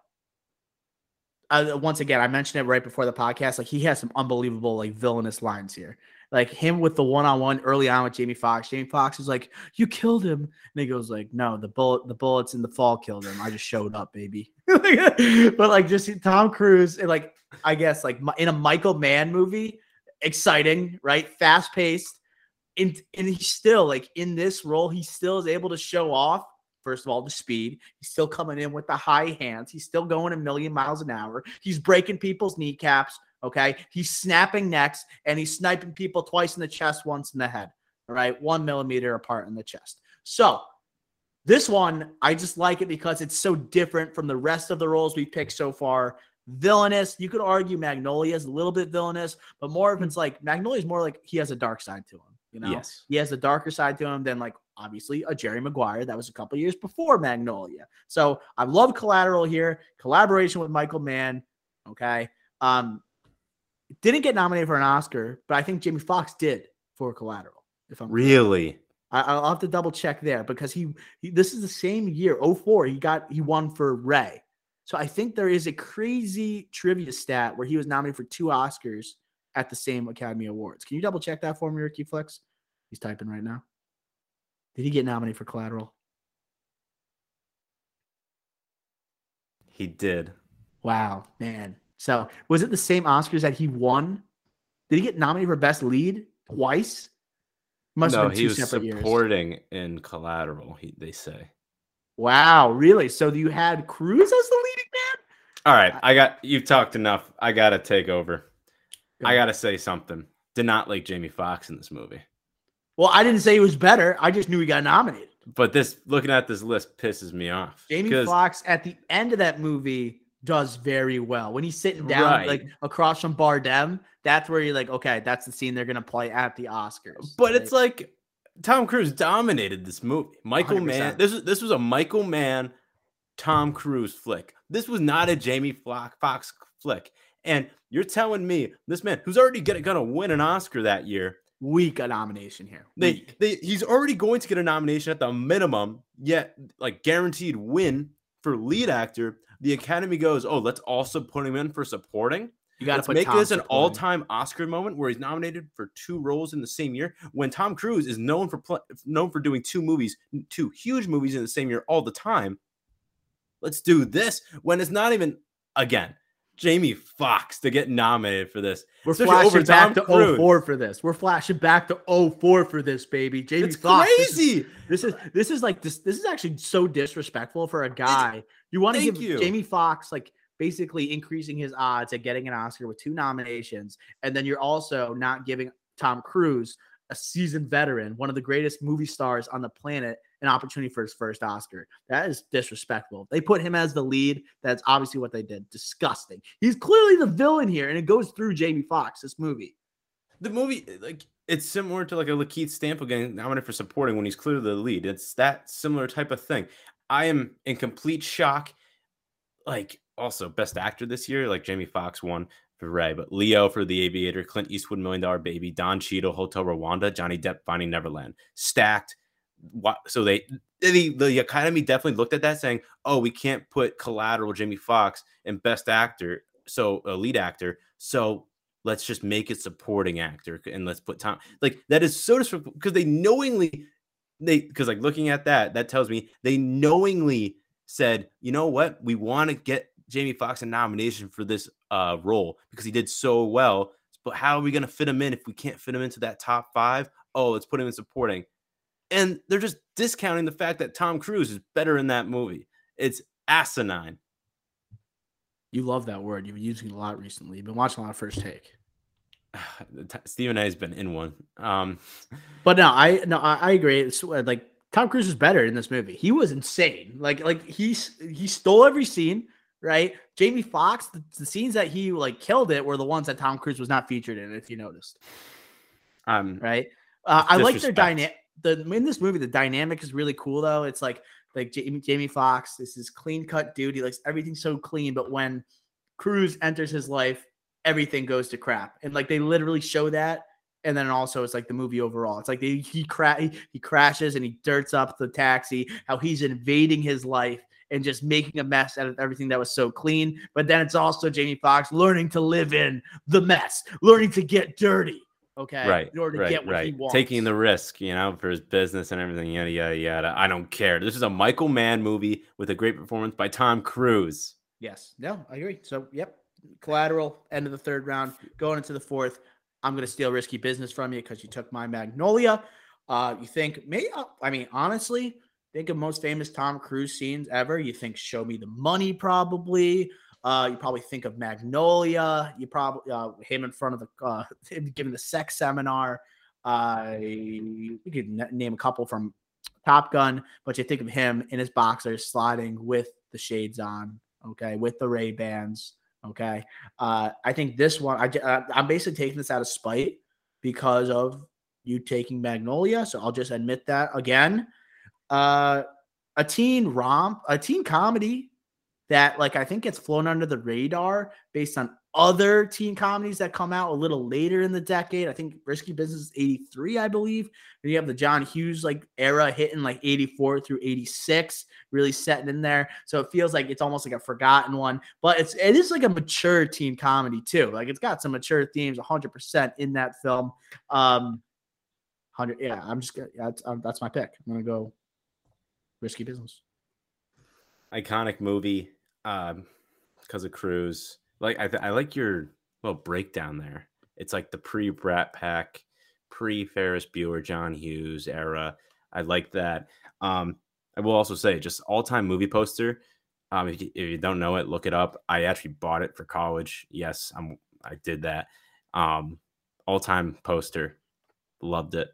uh, once again, I mentioned it right before the podcast. Like he has some unbelievable like villainous lines here. Like him with the one on one early on with Jamie Foxx. Jamie Foxx is like, "You killed him," and he goes like, "No, the bullet, the bullets in the fall killed him. I just showed up, baby." (laughs) but like just Tom Cruise, and like I guess like in a Michael Mann movie, exciting, right? Fast paced, and and he's still like in this role, he still is able to show off First of all, the speed. He's still coming in with the high hands. He's still going a million miles an hour. He's breaking people's kneecaps. Okay. He's snapping necks and he's sniping people twice in the chest, once in the head. All right. One millimeter apart in the chest. So this one, I just like it because it's so different from the rest of the roles we picked so far. Villainous. You could argue Magnolia is a little bit villainous, but more of hmm. it's like Magnolia is more like he has a dark side to him. You know, yes. he has a darker side to him than like obviously a Jerry Maguire. That was a couple years before Magnolia. So I love Collateral here. Collaboration with Michael Mann. Okay. Um, didn't get nominated for an Oscar, but I think Jamie Foxx did for Collateral. If I'm really, I, will have to double check there because he, he this is the same year 04 he got he won for Ray. So I think there is a crazy trivia stat where he was nominated for two Oscars at the same Academy Awards. Can you double check that for me, Ricky Flex? He's typing right now. Did he get nominated for Collateral? He did. Wow, man. So was it the same Oscars that he won? Did he get nominated for Best Lead twice? Must no, have been he was separate years. supporting in Collateral. He, they say. Wow, really? So you had Cruise as the leading man? All right, I got you've talked enough. I gotta take over. Go I gotta say something. Did not like Jamie Foxx in this movie, Well, I didn't say he was better. I just knew he got nominated. but this looking at this list pisses me off. Jamie Foxx at the end of that movie does very well. When he's sitting down Right. like across from Bardem, that's where you're like, okay, that's the scene they're gonna play at the Oscars. But it's like Tom Cruise dominated this movie. Michael 100%. Mann. This was this was a Michael Mann, Tom Cruise flick. This was not a Jamie Foxx flick. And you're telling me this man, who's already gonna, gonna win an Oscar that year, weak a nomination here. they, they he's already going to get a nomination at the minimum, yet like guaranteed win for lead actor. The Academy goes, oh, let's also put him in for supporting. you got to make Tom this an all-time Oscar moment where he's nominated for two roles in the same year. When Tom Cruise is known for known for doing two movies, two huge movies in the same year all the time. Let's do this when it's not even again Jamie Foxx to get nominated for this. We're especially flashing back Tom to oh Cruise. 04 for this. We're flashing back to 04 for this, baby. Jamie It's Foxx. this is- crazy. This is this is like this. This is actually so disrespectful for a guy. You want to give you. Jamie Foxx like basically increasing his odds at getting an Oscar with two nominations, and then you're also not giving Tom Cruise, a seasoned veteran, one of the greatest movie stars on the planet, an opportunity for his first Oscar. That is disrespectful. They put him as the lead. That's obviously what they did. Disgusting. He's clearly the villain here, and it goes through Jamie Foxx. This movie. The movie, like, it's similar to like a Lakeith Stanfield getting nominated for supporting when he's clearly the lead. It's that similar type of thing. I am in complete shock. Like, also best actor this year, like Jamie Foxx won for Ray, but Leo for The Aviator, Clint Eastwood, Million Dollar Baby, Don Cheadle, Hotel Rwanda, Johnny Depp, Finding Neverland, stacked. What? So they, the the Academy definitely looked at that, saying, "Oh, we can't put Collateral, Jamie Foxx, in Best Actor, so a lead actor. So let's just make it supporting actor and let's put Tom like that is so disrespectful because they knowingly they because like looking at that that tells me they knowingly said you know what we want to get Jamie Foxx a nomination for this uh role because he did so well but how are we going to fit him in if we can't fit him into that top 5 oh let's put him in supporting and they're just discounting the fact that Tom Cruise is better in that movie it's asinine You love that word. You've been using it a lot recently. You've been watching a lot of First Take. (sighs) Stephen A has been in one um But no, I no, I, I agree. It's uh, like Tom Cruise was better in this movie. He was insane. Like like he's he stole every scene, right? Jamie Foxx. the, the scenes that he like killed it were the ones that Tom Cruise was not featured in. If you noticed, um right? Uh, I like their dynamic. The in this movie, the dynamic is really cool though. It's like like Jamie, Jamie Foxx, this is clean cut dude. He likes everything so clean, but when Cruise enters his life, everything goes to crap. And like they literally show that. And then also it's like the movie overall. It's like they, he cra- he, he crashes and he dirts up the taxi, how he's invading his life and just making a mess out of everything that was so clean. But then it's also Jamie Foxx learning to live in the mess, learning to get dirty. Okay. right In order to right get what he right wants. taking the risk you know for his business and everything yada yada yada i don't care this is a michael mann movie with a great performance by tom cruise Yes. No, I agree. So, yep. Collateral, end of the third round, going into the fourth. I'm going to steal risky business from you because you took my Magnolia. Uh, you think, maybe, I mean, honestly, think of most famous Tom Cruise scenes ever. You think Show Me the Money, probably. Uh, you probably think of Magnolia. You probably, uh, him in front of the, uh, (laughs) giving the sex seminar. Uh, you could name a couple from Top Gun, but you think of him in his boxers sliding with the shades on, okay, with the Ray Bans, okay. Uh, I think this one, I, uh, I'm basically taking this out of spite because of you taking Magnolia, so I'll just admit that again. Uh, a teen romp, a teen comedy that, like, I think gets flown under the radar based on other teen comedies that come out a little later in the decade. I think Risky Business is 83, I believe. Then you have the John Hughes like era hitting like 84 through 86, really setting in there. So it feels like it's almost like a forgotten one, but it's it is like a mature teen comedy too. Like it's got some mature themes 100% in that film. Um 100 yeah, I'm just gonna that's um, that's my pick. I'm going to go Risky Business. iconic movie um because of cruise like i, th- I like your little breakdown there it's like the pre brat pack pre Ferris Bueller, John Hughes era. I like that. Um, I will also say, just all time movie poster. Um, if you, if you don't know it, look it up. I actually bought it for college. Yes, I'm. I did that. Um, all time poster. Loved it.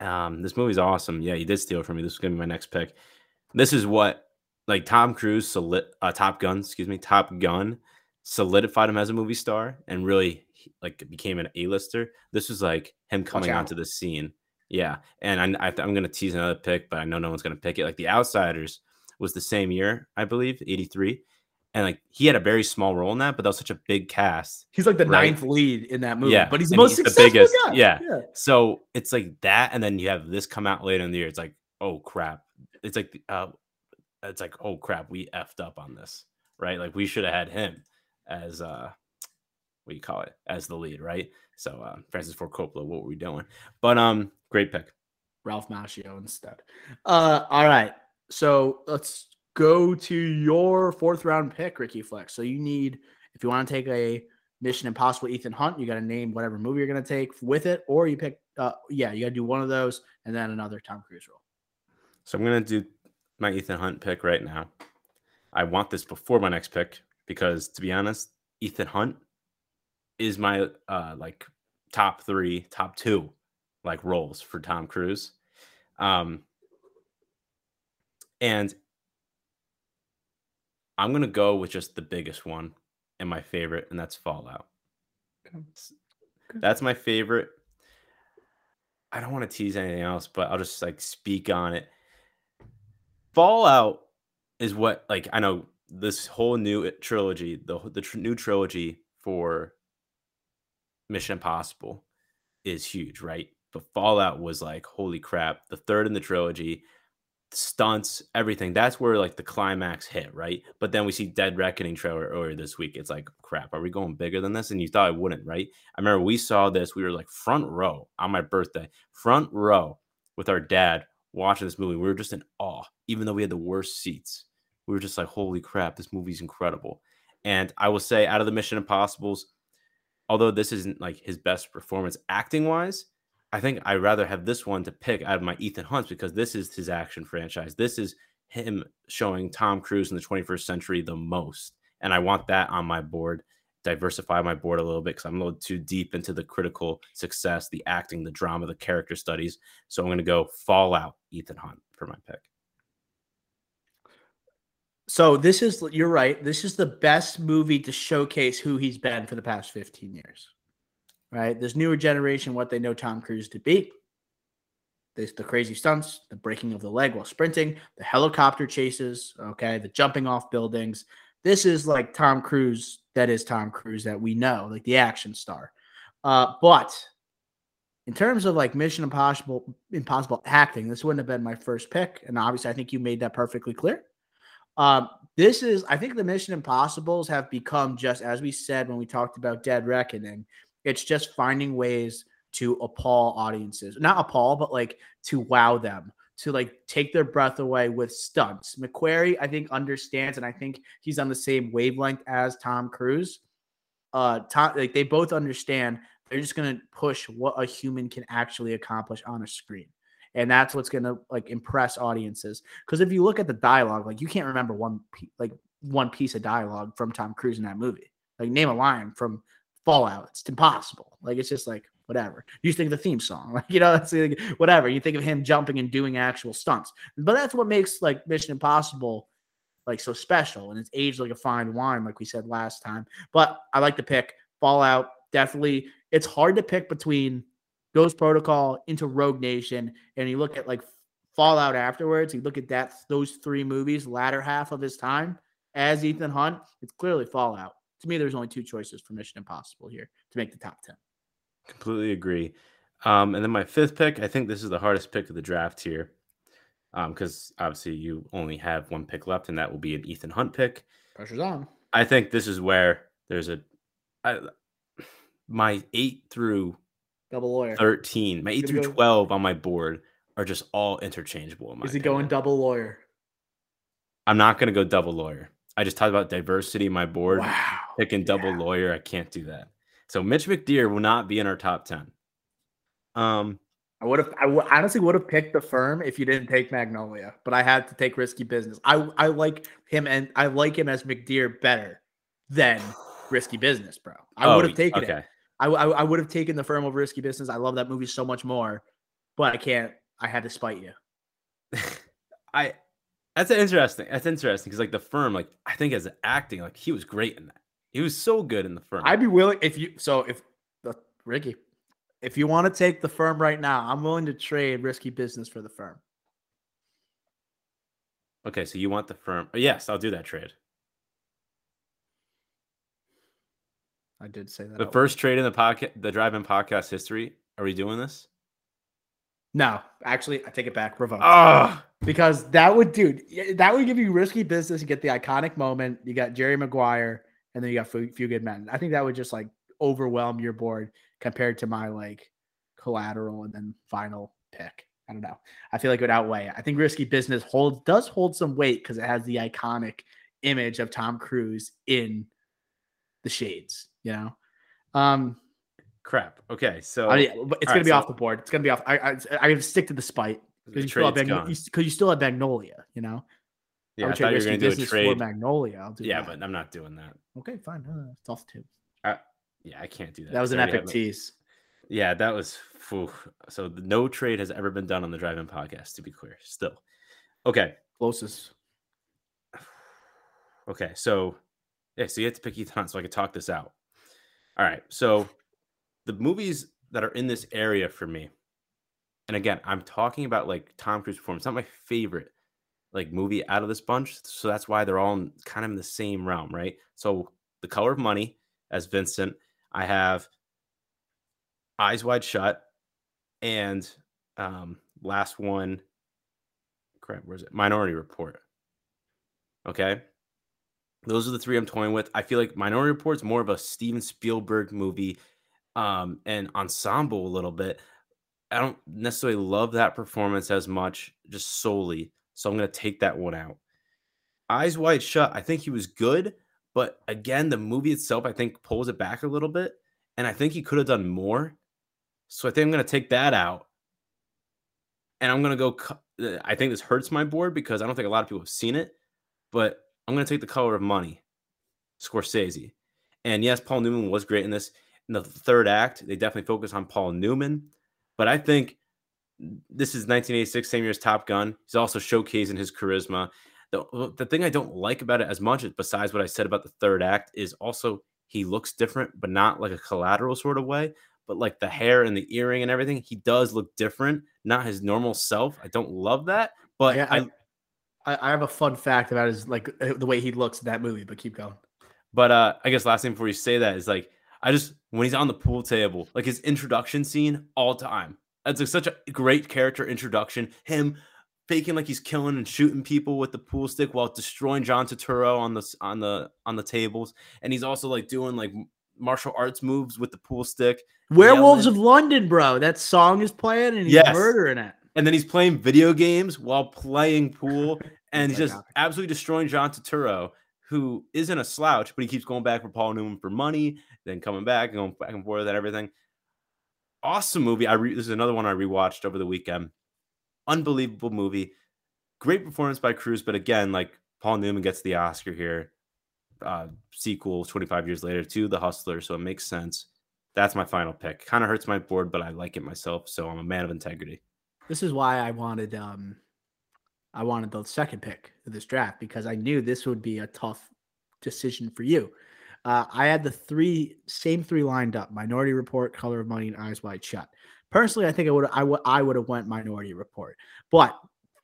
Um, this movie's awesome. Yeah, you did steal from me. This is gonna be my next pick. This is what like Tom Cruise, solid, uh, Top Gun, excuse me, Top Gun solidified him as a movie star and really like became an A-lister. This was like him coming onto the scene. Yeah, and I, I am gonna tease another pick, but I know no one's gonna pick it. Like The Outsiders was the same year, I believe, '83, and like he had a very small role in that, but that was such a big cast. He's like the right? ninth lead in that movie. Yeah, but he's the most he's successful the biggest. Guy. Yeah. yeah. So it's like that, and then you have this come out later in the year. It's like, oh crap! It's like, uh, it's like, oh crap, we effed up on this, right? Like we should have had him as uh what do you call it as the lead, right? So uh, Francis Ford Coppola, what were we doing? But um, great pick, Ralph Macchio instead. Uh, all right, so let's go to your fourth round pick, Ricky Flex. So you need if you want to take a Mission Impossible Ethan Hunt, you got to name whatever movie you're going to take with it, or you pick, uh, yeah, you got to do one of those and then another Tom Cruise role. So I'm going to do my Ethan Hunt pick right now. I want this before my next pick because to be honest, Ethan Hunt is my uh like top three, top two like roles for Tom Cruise. Um and I'm gonna go with just the biggest one and my favorite, and that's Fallout. Okay. That's my favorite. I don't want to tease anything else, but I'll just like speak on it. Fallout is what like I know this whole new trilogy, the the tr- new trilogy for Mission Impossible is huge, right? But Fallout was like, holy crap, the third in the trilogy, stunts, everything. That's where like the climax hit, right? But then we see Dead Reckoning trailer earlier this week. It's like, crap, are we going bigger than this? And you thought I wouldn't, right? I remember we saw this, we were like front row on my birthday, front row with our dad watching this movie. We were just in awe, even though we had the worst seats we were just like, holy crap, this movie's incredible. And I will say, out of the Mission Impossibles, although this isn't like his best performance acting wise, I think I'd rather have this one to pick out of my Ethan Hunts because this is his action franchise. This is him showing Tom Cruise in the 21st century the most. And I want that on my board, diversify my board a little bit because I'm a little too deep into the critical success, the acting, the drama, the character studies. So I'm going to go Fallout Ethan Hunt for my pick. So this is you're right. This is the best movie to showcase who he's been for the past 15 years. Right? This newer generation, what they know Tom Cruise to be. This, the crazy stunts, the breaking of the leg while sprinting, the helicopter chases, okay, the jumping off buildings. This is like Tom Cruise that is Tom Cruise that we know, like the action star. Uh, but in terms of like Mission Impossible, Impossible acting, this wouldn't have been my first pick, and obviously, I think you made that perfectly clear. Um, this is, I think, the Mission Impossibles have become just as we said when we talked about Dead Reckoning. It's just finding ways to appall audiences, not appall, but like to wow them, to like take their breath away with stunts. McQuarrie, I think, understands, and I think he's on the same wavelength as Tom Cruise. Uh, Tom, like they both understand. They're just gonna push what a human can actually accomplish on a screen and that's what's to like impress audiences because if you look at the dialogue like you can't remember one like one piece of dialogue from tom cruise in that movie like name a line from fallout it's impossible like it's just like whatever. You think of the theme song (laughs) like you know it's like, whatever. You think of him jumping and doing actual stunts. But that's what makes like mission impossible like so special and it's aged like a fine wine like we said last time. But i like to pick fallout definitely. It's hard to pick between Ghost Protocol into Rogue Nation, and you look at like Fallout afterwards, you look at that those three movies, latter half of his time as Ethan Hunt, it's clearly Fallout. To me, there's only two choices for Mission Impossible here to make the top ten. Completely agree. Um, and then my fifth pick, I think this is the hardest pick of the draft here, because um, obviously you only have one pick left, and that will be an Ethan Hunt pick. Pressure's on. I think this is where there's a I, my eight through Double lawyer. 13. My 8 through go... 12 on my board are just all interchangeable. In Is he going double lawyer? I'm not going to go double lawyer. I just talked about diversity in my board. Wow. Picking double yeah. lawyer, I can't do that. So Mitch McDeere will not be in our top 10. Um, I would have. I w- honestly would have picked the firm if you didn't take Magnolia, but I had to take Risky Business. I I like him and I like him as McDeere better than Risky Business, bro. I oh, would have taken okay. it. I, I, I would have taken the firm over Risky Business. I love that movie so much more, but I can't. I had to spite you. (laughs) I that's interesting. That's interesting because like the firm, like I think as acting, like he was great in that. He was so good in the firm. I'd be willing if you. So if uh, Ricky, if you want to take the firm right now, I'm willing to trade Risky Business for the firm. Okay, so you want the firm? Yes, I'll do that trade. I did say that. The first trade in the pocket, the drive-in podcast history. Are we doing this? No, actually, I take it back. Revoke. Because that would, dude, that would give you risky business. You get the iconic moment. You got Jerry Maguire, and then you got few, few good men. I think that would just like overwhelm your board compared to my like collateral and then final pick. I don't know. I feel like it would outweigh it. I think risky business holds does hold some weight because it has the iconic image of Tom Cruise in the shades. You know. Um, crap. Okay, so I mean, it's gonna right, be so- off the board. It's gonna be off. I I, I stick to the spite because you, still have you, you still have Magnolia. You know. Yeah, I would thought you were going to do a trade. Magnolia. I'll do Yeah, that. but I'm not doing that. okay, fine. Uh, it's off tube. Yeah, I can't do that. That was an epic tease. Yeah, that was. Phew. So no trade has ever been done on the drive-in podcast. To be clear, still. Okay. Closest. Okay, so yeah, so you have to pick Ethan Hunt so I can talk this out. All right, so the movies that are in this area for me, and again, I'm talking about like Tom Cruise performance. Not my favorite like movie out of this bunch, so that's why they're all in, kind of in the same realm, right? So, The Color of Money as Vincent, I have Eyes Wide Shut, and um, last one, crap, where's it? Minority Report. Okay. Those are the three I'm toying with. I feel like Minority Report's more of a Steven Spielberg movie um, and ensemble a little bit. I don't necessarily love that performance as much, just solely. So I'm going to take that one out. Eyes Wide Shut, I think he was good, but again, the movie itself, I think, pulls it back a little bit. And I think he could have done more. So I think I'm going to take that out. And I'm going to go. I think this hurts my board because I don't think a lot of people have seen it, but I'm going to take the color of money, Scorsese. And yes, Paul Newman was great in this. In the third act, they definitely focus on Paul Newman, but I think this is 1986, same year as Top Gun. He's also showcasing his charisma. The, the thing I don't like about it as much, besides what I said about the third act, is also he looks different, but not like a collateral sort of way. But like the hair and the earring and everything, he does look different, not his normal self. I don't love that, but Yeah, I, I, I have a fun fact about his like uh, the way he looks in that movie, but keep going. But uh I guess last thing before you say that is like I just when he's on the pool table, like his introduction scene all time. It's like such a great character introduction. Him faking like he's killing and shooting people with the pool stick while destroying John Turturro on the on the on the tables, and he's also like doing like martial arts moves with the pool stick. Werewolves Yelling. of London, bro. That song is playing and he's Yes. murdering it. And then he's playing video games while playing pool, (laughs) and he's just that. absolutely destroying John Turturro, who isn't a slouch, but he keeps going back for Paul Newman for money, then coming back, going back and forth and everything. Awesome movie. I re- this is another one I rewatched over the weekend. Unbelievable movie. Great performance by Cruise, but again, like Paul Newman gets the Oscar here. Uh, sequel 25 years later to The Hustler, so it makes sense. That's my final pick. Kind of hurts my board, but I like it myself, so I'm a man of integrity. This is why I wanted um I wanted the second pick of this draft because I knew this would be a tough decision for you. Uh, I had the three same three lined up: Minority Report, Color of Money, and Eyes Wide Shut. Personally, I think I would I would I would have went Minority Report, but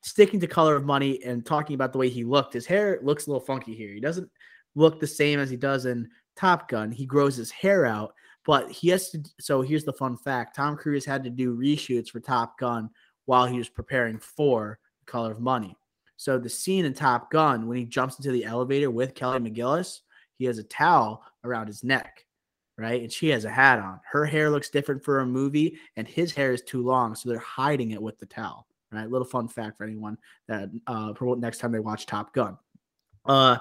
sticking to Color of Money and talking about the way he looked, his hair looks a little funky here. He doesn't look the same as he does in Top Gun. He grows his hair out, but he has to. So here's the fun fact: Tom Cruise had to do reshoots for Top Gun while he was preparing for Color of Money. So the scene in Top Gun when he jumps into the elevator with Kelly McGillis, he has a towel around his neck, right? And she has a hat on. Her hair looks different for a movie, and his hair is too long, so they're hiding it with the towel. Right? Little fun fact for anyone that uh next time they watch Top Gun. Uh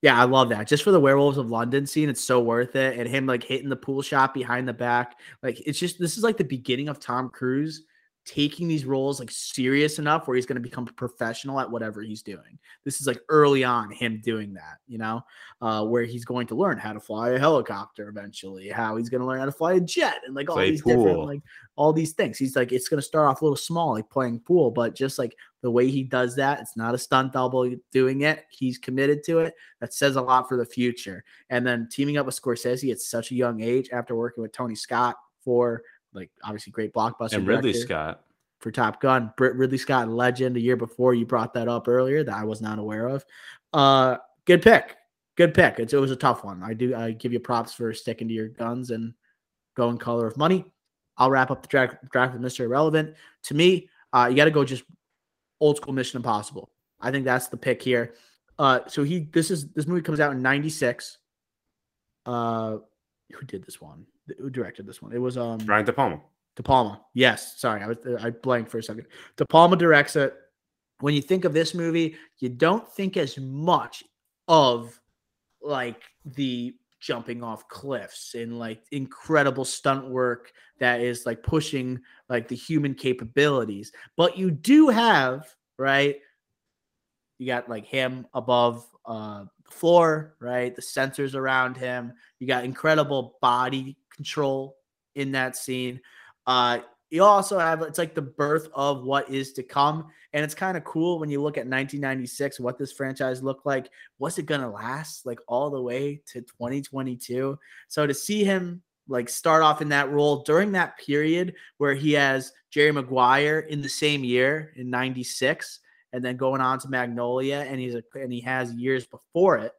Yeah, I love that. Just for the Werewolves of London scene, it's so worth it. And him like hitting the pool shot behind the back. Like it's just this is like the beginning of Tom Cruise taking these roles like serious enough where he's going to become professional at whatever he's doing. This is like early on him doing that, you know, uh, where he's going to learn how to fly a helicopter eventually, how he's going to learn how to fly a jet and like all Play these pool. different like all these things. He's like it's going to start off a little small, like playing pool, but just like the way he does that, it's not a stunt double doing it. He's committed to it. That says a lot for the future. And then teaming up with Scorsese at such a young age after working with Tony Scott for like obviously great blockbuster and Ridley Scott. for Top Gun. Brit Ridley Scott, legend. A year before you brought that up earlier that I was not aware of. Uh, good pick. Good pick. It's, it was a tough one. I do. I give you props for sticking to your guns and going color of money. I'll wrap up the draft, draft with Mr. Irrelevant. To me, uh, you got to go just old school Mission Impossible. I think that's the pick here. Uh, so he this is this movie comes out in '96. Uh, who did this one? Who directed this one? It was um Brian De Palma. De Palma. Yes, sorry, I was I blanked for a second. De Palma directs it. When you think of this movie, you don't think as much of like the jumping off cliffs and like incredible stunt work that is like pushing like the human capabilities. But you do have, right? You got like him above uh floor, right? The sensors around him. You got incredible body control in that scene. Uh, you also have it's like the birth of what is to come, and it's kind of cool when you look at 1996, what this franchise looked like. Was it gonna last like all the way to 2022? So to see him like start off in that role during that period where he has Jerry Maguire in the same year in 96 and then going on to Magnolia and he's a, and he has years before it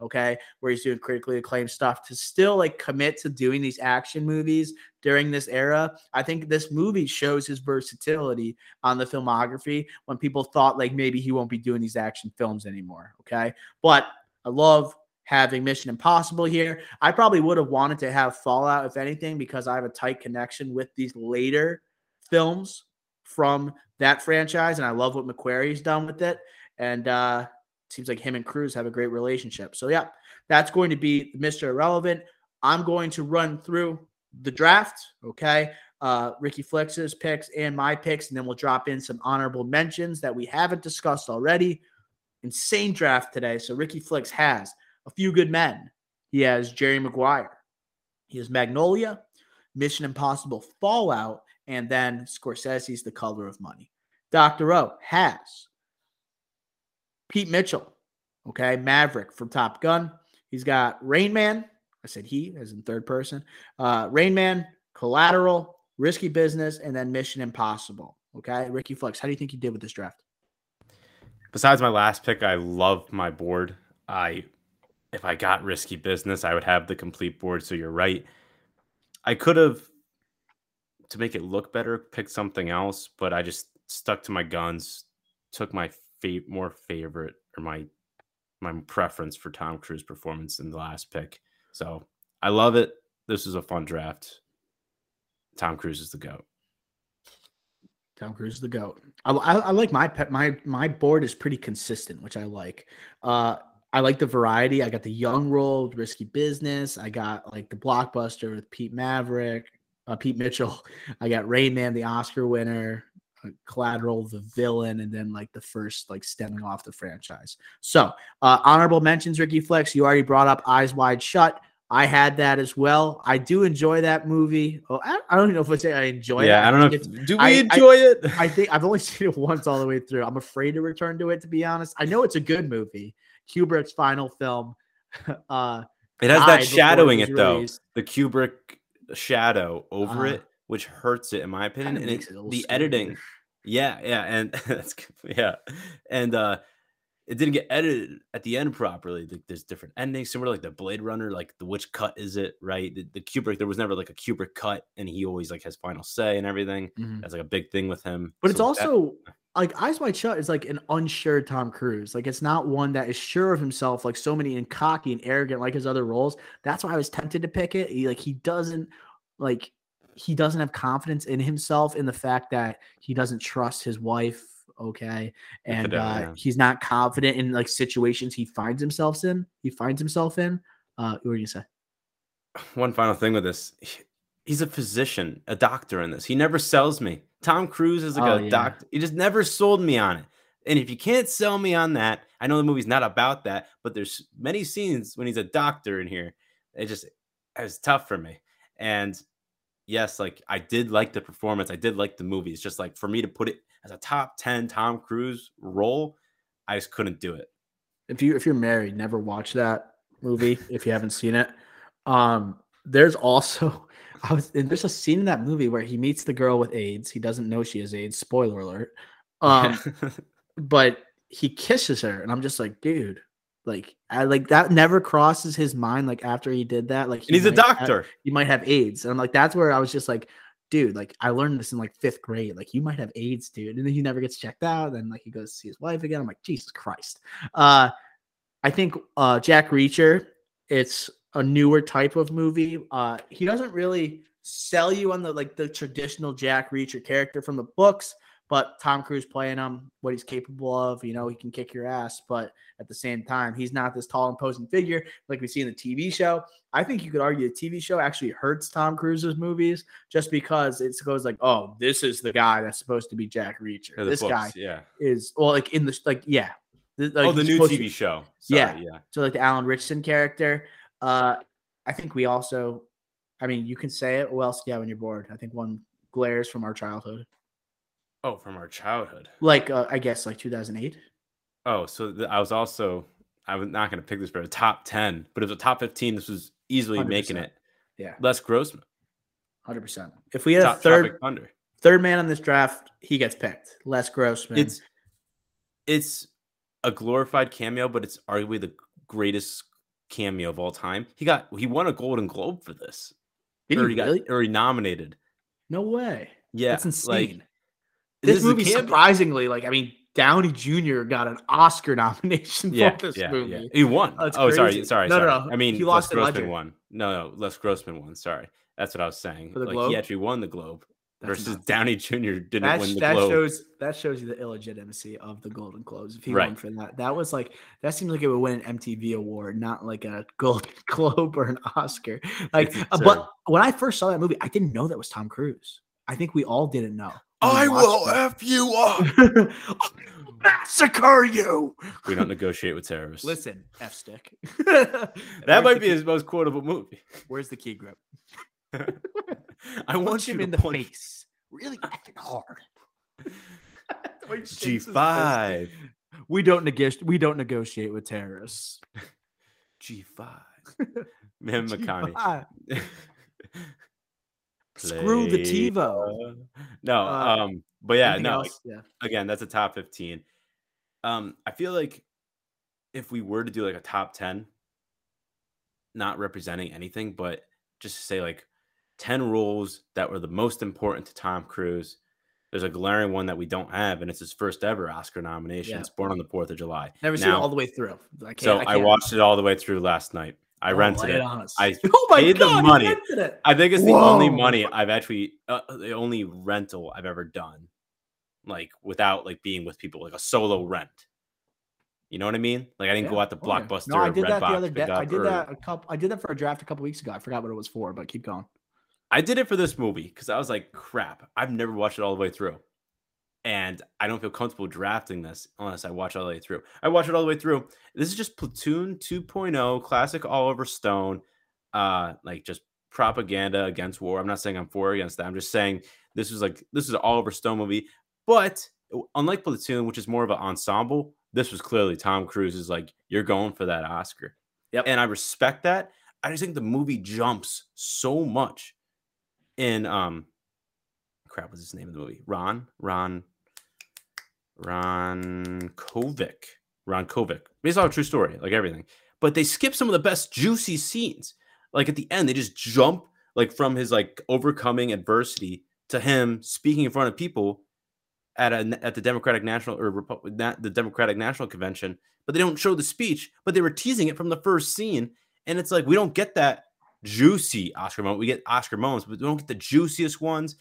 okay, where he's doing critically acclaimed stuff to still like commit to doing these action movies during this era. I think this movie shows his versatility on the filmography when people thought like maybe he won't be doing these action films anymore, okay? But I love having Mission Impossible here. I probably would have wanted to have Fallout if anything because I have a tight connection with these later films from that franchise and I love what McQuarrie's done with it. And uh seems like him and Cruise have a great relationship. So yeah, that's going to be Mr. Irrelevant. I'm going to run through the draft. Okay. Uh, Ricky Flex's picks and my picks, and then we'll drop in some honorable mentions that we haven't discussed already. Insane draft today. So Ricky Flex has a few good men. He has Jerry Maguire. He has Magnolia, Mission Impossible Fallout, and then Scorsese's The Color of Money. Dr. O has Pete Mitchell, okay, Maverick from Top Gun. He's got Rain Man. I said he, as in third person. Uh, Rain Man, Collateral, Risky Business, and then Mission Impossible. Okay, Ricky Flex, how do you think you did with this draft? Besides my last pick, I love my board. I if I got risky business, I would have the complete board. So you're right. I could have to make it look better, picked something else, but I just stuck to my guns, took my fa- more favorite or my my preference for Tom Cruise performance in the last pick. So I love it. This is a fun draft. Tom Cruise is the goat. Tom Cruise is the goat. I, I, I like my pet. My my board is pretty consistent, which I like. Uh, I like the variety. I got the young role, risky business. I got like the blockbuster with Pete Maverick, uh, Pete Mitchell. (laughs) I got Rain Man, the Oscar winner. uh, Collateral, the villain, and then like the first like stemming off the franchise. So uh, honorable mentions, Ricky Flex. You already brought up Eyes Wide Shut. I had that as well. I do enjoy that movie. Oh, I, I don't even know if I say I enjoy it. yeah, I don't know. If, do we I- enjoy it? (laughs) I think I've only seen it once all the way through. I'm afraid to return to it, to be honest. I know it's a good movie. Kubrick's final film. (laughs) Uh, It has that shadowing was it though. The Kubrick shadow over Uh-huh. it, which hurts it in my opinion. Kinda And it, it a little the editing, yeah, yeah, and (laughs) that's yeah, and uh it didn't get edited at the end properly. Like, there's different endings, similar like the Blade Runner, like the which cut is it, right? The, the Kubrick, there was never like a Kubrick cut, and he always like has final say and everything. That's like a big thing with him. But it's So that- also like Eyes Wide Shut is like an unsure Tom Cruise. Like it's not one that is sure of himself, like so many and cocky and arrogant like his other roles. That's why I was tempted to pick it. He like he doesn't like he doesn't have confidence in himself in the fact that he doesn't trust his wife Okay, and uh, he's not confident in like situations he finds himself in. He finds himself in. Uh, what were you say? One final thing with this. He's a physician, a doctor in this. He never sells me. Tom Cruise is like Oh, a yeah. doctor. He just never sold me on it. And if you can't sell me on that, I know the movie's not about that, but there's many scenes when he's a doctor in here. It just it was tough for me. And yes, like I did like the performance. I did like the movie. It's just like for me to put it as a top 10 Tom Cruise role, I just couldn't do it. if you if you're married, never watch that movie if you haven't seen it. Um, there's also (laughs) I was and there's a scene in that movie where he meets the girl with AIDS. He doesn't know she has AIDS. Spoiler alert. Um, (laughs) but he kisses her, and I'm just like, dude, like I like that never crosses his mind. Like after he did that, like and he's a might have- doctor. he might have AIDS, and I'm like, that's where I was just like. Dude, like I learned this in like fifth grade. Like you might have AIDS, dude, and then he never gets checked out. Then like he goes to see his wife again. I'm like, Jesus Christ. Uh, I think uh, Jack Reacher, it's a newer type of movie. Uh, he doesn't really sell you on the like the traditional Jack Reacher character from the books, but Tom Cruise playing him, what he's capable of, you know, he can kick your ass, but at the same time, he's not this tall, imposing figure like we see in the TV show. I think you could argue the TV show actually hurts Tom Cruise's movies just because it goes like, oh, this is the guy that's supposed to be Jack Reacher. This books, guy yeah. is well, like in the like, yeah. Like, oh, the new supposed to- TV show. Yeah. Sorry, yeah. so like the Alan Richardson character. Uh, I think we also, I mean, you can say it. What else do you have on your board? I think one glares from our childhood, Oh, from our childhood. like uh, I guess like 2008. Oh, so I was also I was not going to pick this for a top ten, but if it was a top fifteen, this was easily making 100%. it. Yeah, Les Grossman, hundred percent. If we had top a third third man on this draft, he gets picked. Les Grossman. It's it's a glorified cameo, but it's arguably the greatest cameo of all time. He got he won a Golden Globe for this, Did or he he got really? or he nominated. No way. Yeah, That's insane. Like, this is a movie, surprisingly, like I mean, Downey Jr. got an Oscar (laughs) nomination Yeah, for this yeah, movie. yeah. He won. That's oh, sorry, sorry, No, no, sorry. no. I mean, He lost in Grossman won. No, no, Les Grossman won. Sorry, that's what I was saying. For the like Globe? he actually won the Globe That's versus nuts. Downey Jr. didn't That, win the that Globe. shows that shows you the illegitimacy of the Golden Globes. If he Right. won for that, that was like that seems like it would win an MTV award, not like a (laughs) Golden Globe or an Oscar. Like, uh, but when I first saw that movie, I didn't know that was Tom Cruise. I think we all didn't know. When we I will watched f you up. (laughs) massacre you. we don't negotiate with terrorists. Listen, F stick. (laughs) that might be his most quotable movie. Where's the key grip? (laughs) I want Punch you him to in the punch face, really effing hard. G five, We don't negotiate. We don't negotiate with terrorists. G five. Man, McConaughey. G5. Screw the TiVo. No, Uh, um, but yeah, no. like, yeah. again, that's a top 15. Um, I feel like if we were to do like a top 10, not representing anything, but just to say like 10 rules that were the most important to Tom Cruise, there's a glaring one that we don't have, and it's his first ever Oscar nomination. Yeah. It's Born on the Fourth of July. Never seen it all the way through. I can't, So I, I, watched it all the way through last night. I Oh, rented it. on. I (laughs) oh my paid the god, you money. rented it. I think it's the only money I've actually, uh, the only rental I've ever done, like without like being with people, like a solo rent. You know what I mean? Like I didn't go out to okay. Blockbuster. No, I or did that the other day. I did or- that a couple. I did that for a draft a couple weeks ago. I forgot what it was for, but keep going. I did it for this movie because I was like, crap, I've never watched it all the way through. And I don't feel comfortable drafting this unless I watch all the way through. I watch it all the way through. This is just Platoon 2.0, classic Oliver Stone, uh, like just propaganda against war. I'm not saying I'm for or against that. I'm just saying this is like this is an Oliver Stone movie. But unlike Platoon, which is more of an ensemble, this was clearly Tom Cruise is like, you're going for that Oscar. Yep. And I respect that. I just think the movie jumps so much in um crap what's his name of the movie ron ron ron kovic ron kovic based on a true story like everything but they skip some of the best juicy scenes like at the end they just jump like from his like overcoming adversity to him speaking in front of people at a at the democratic national or Repu- the democratic national convention but they don't show the speech but they were teasing it from the first scene and it's like we don't get that juicy Oscar moment. We get Oscar moments, but we don't get the juiciest ones.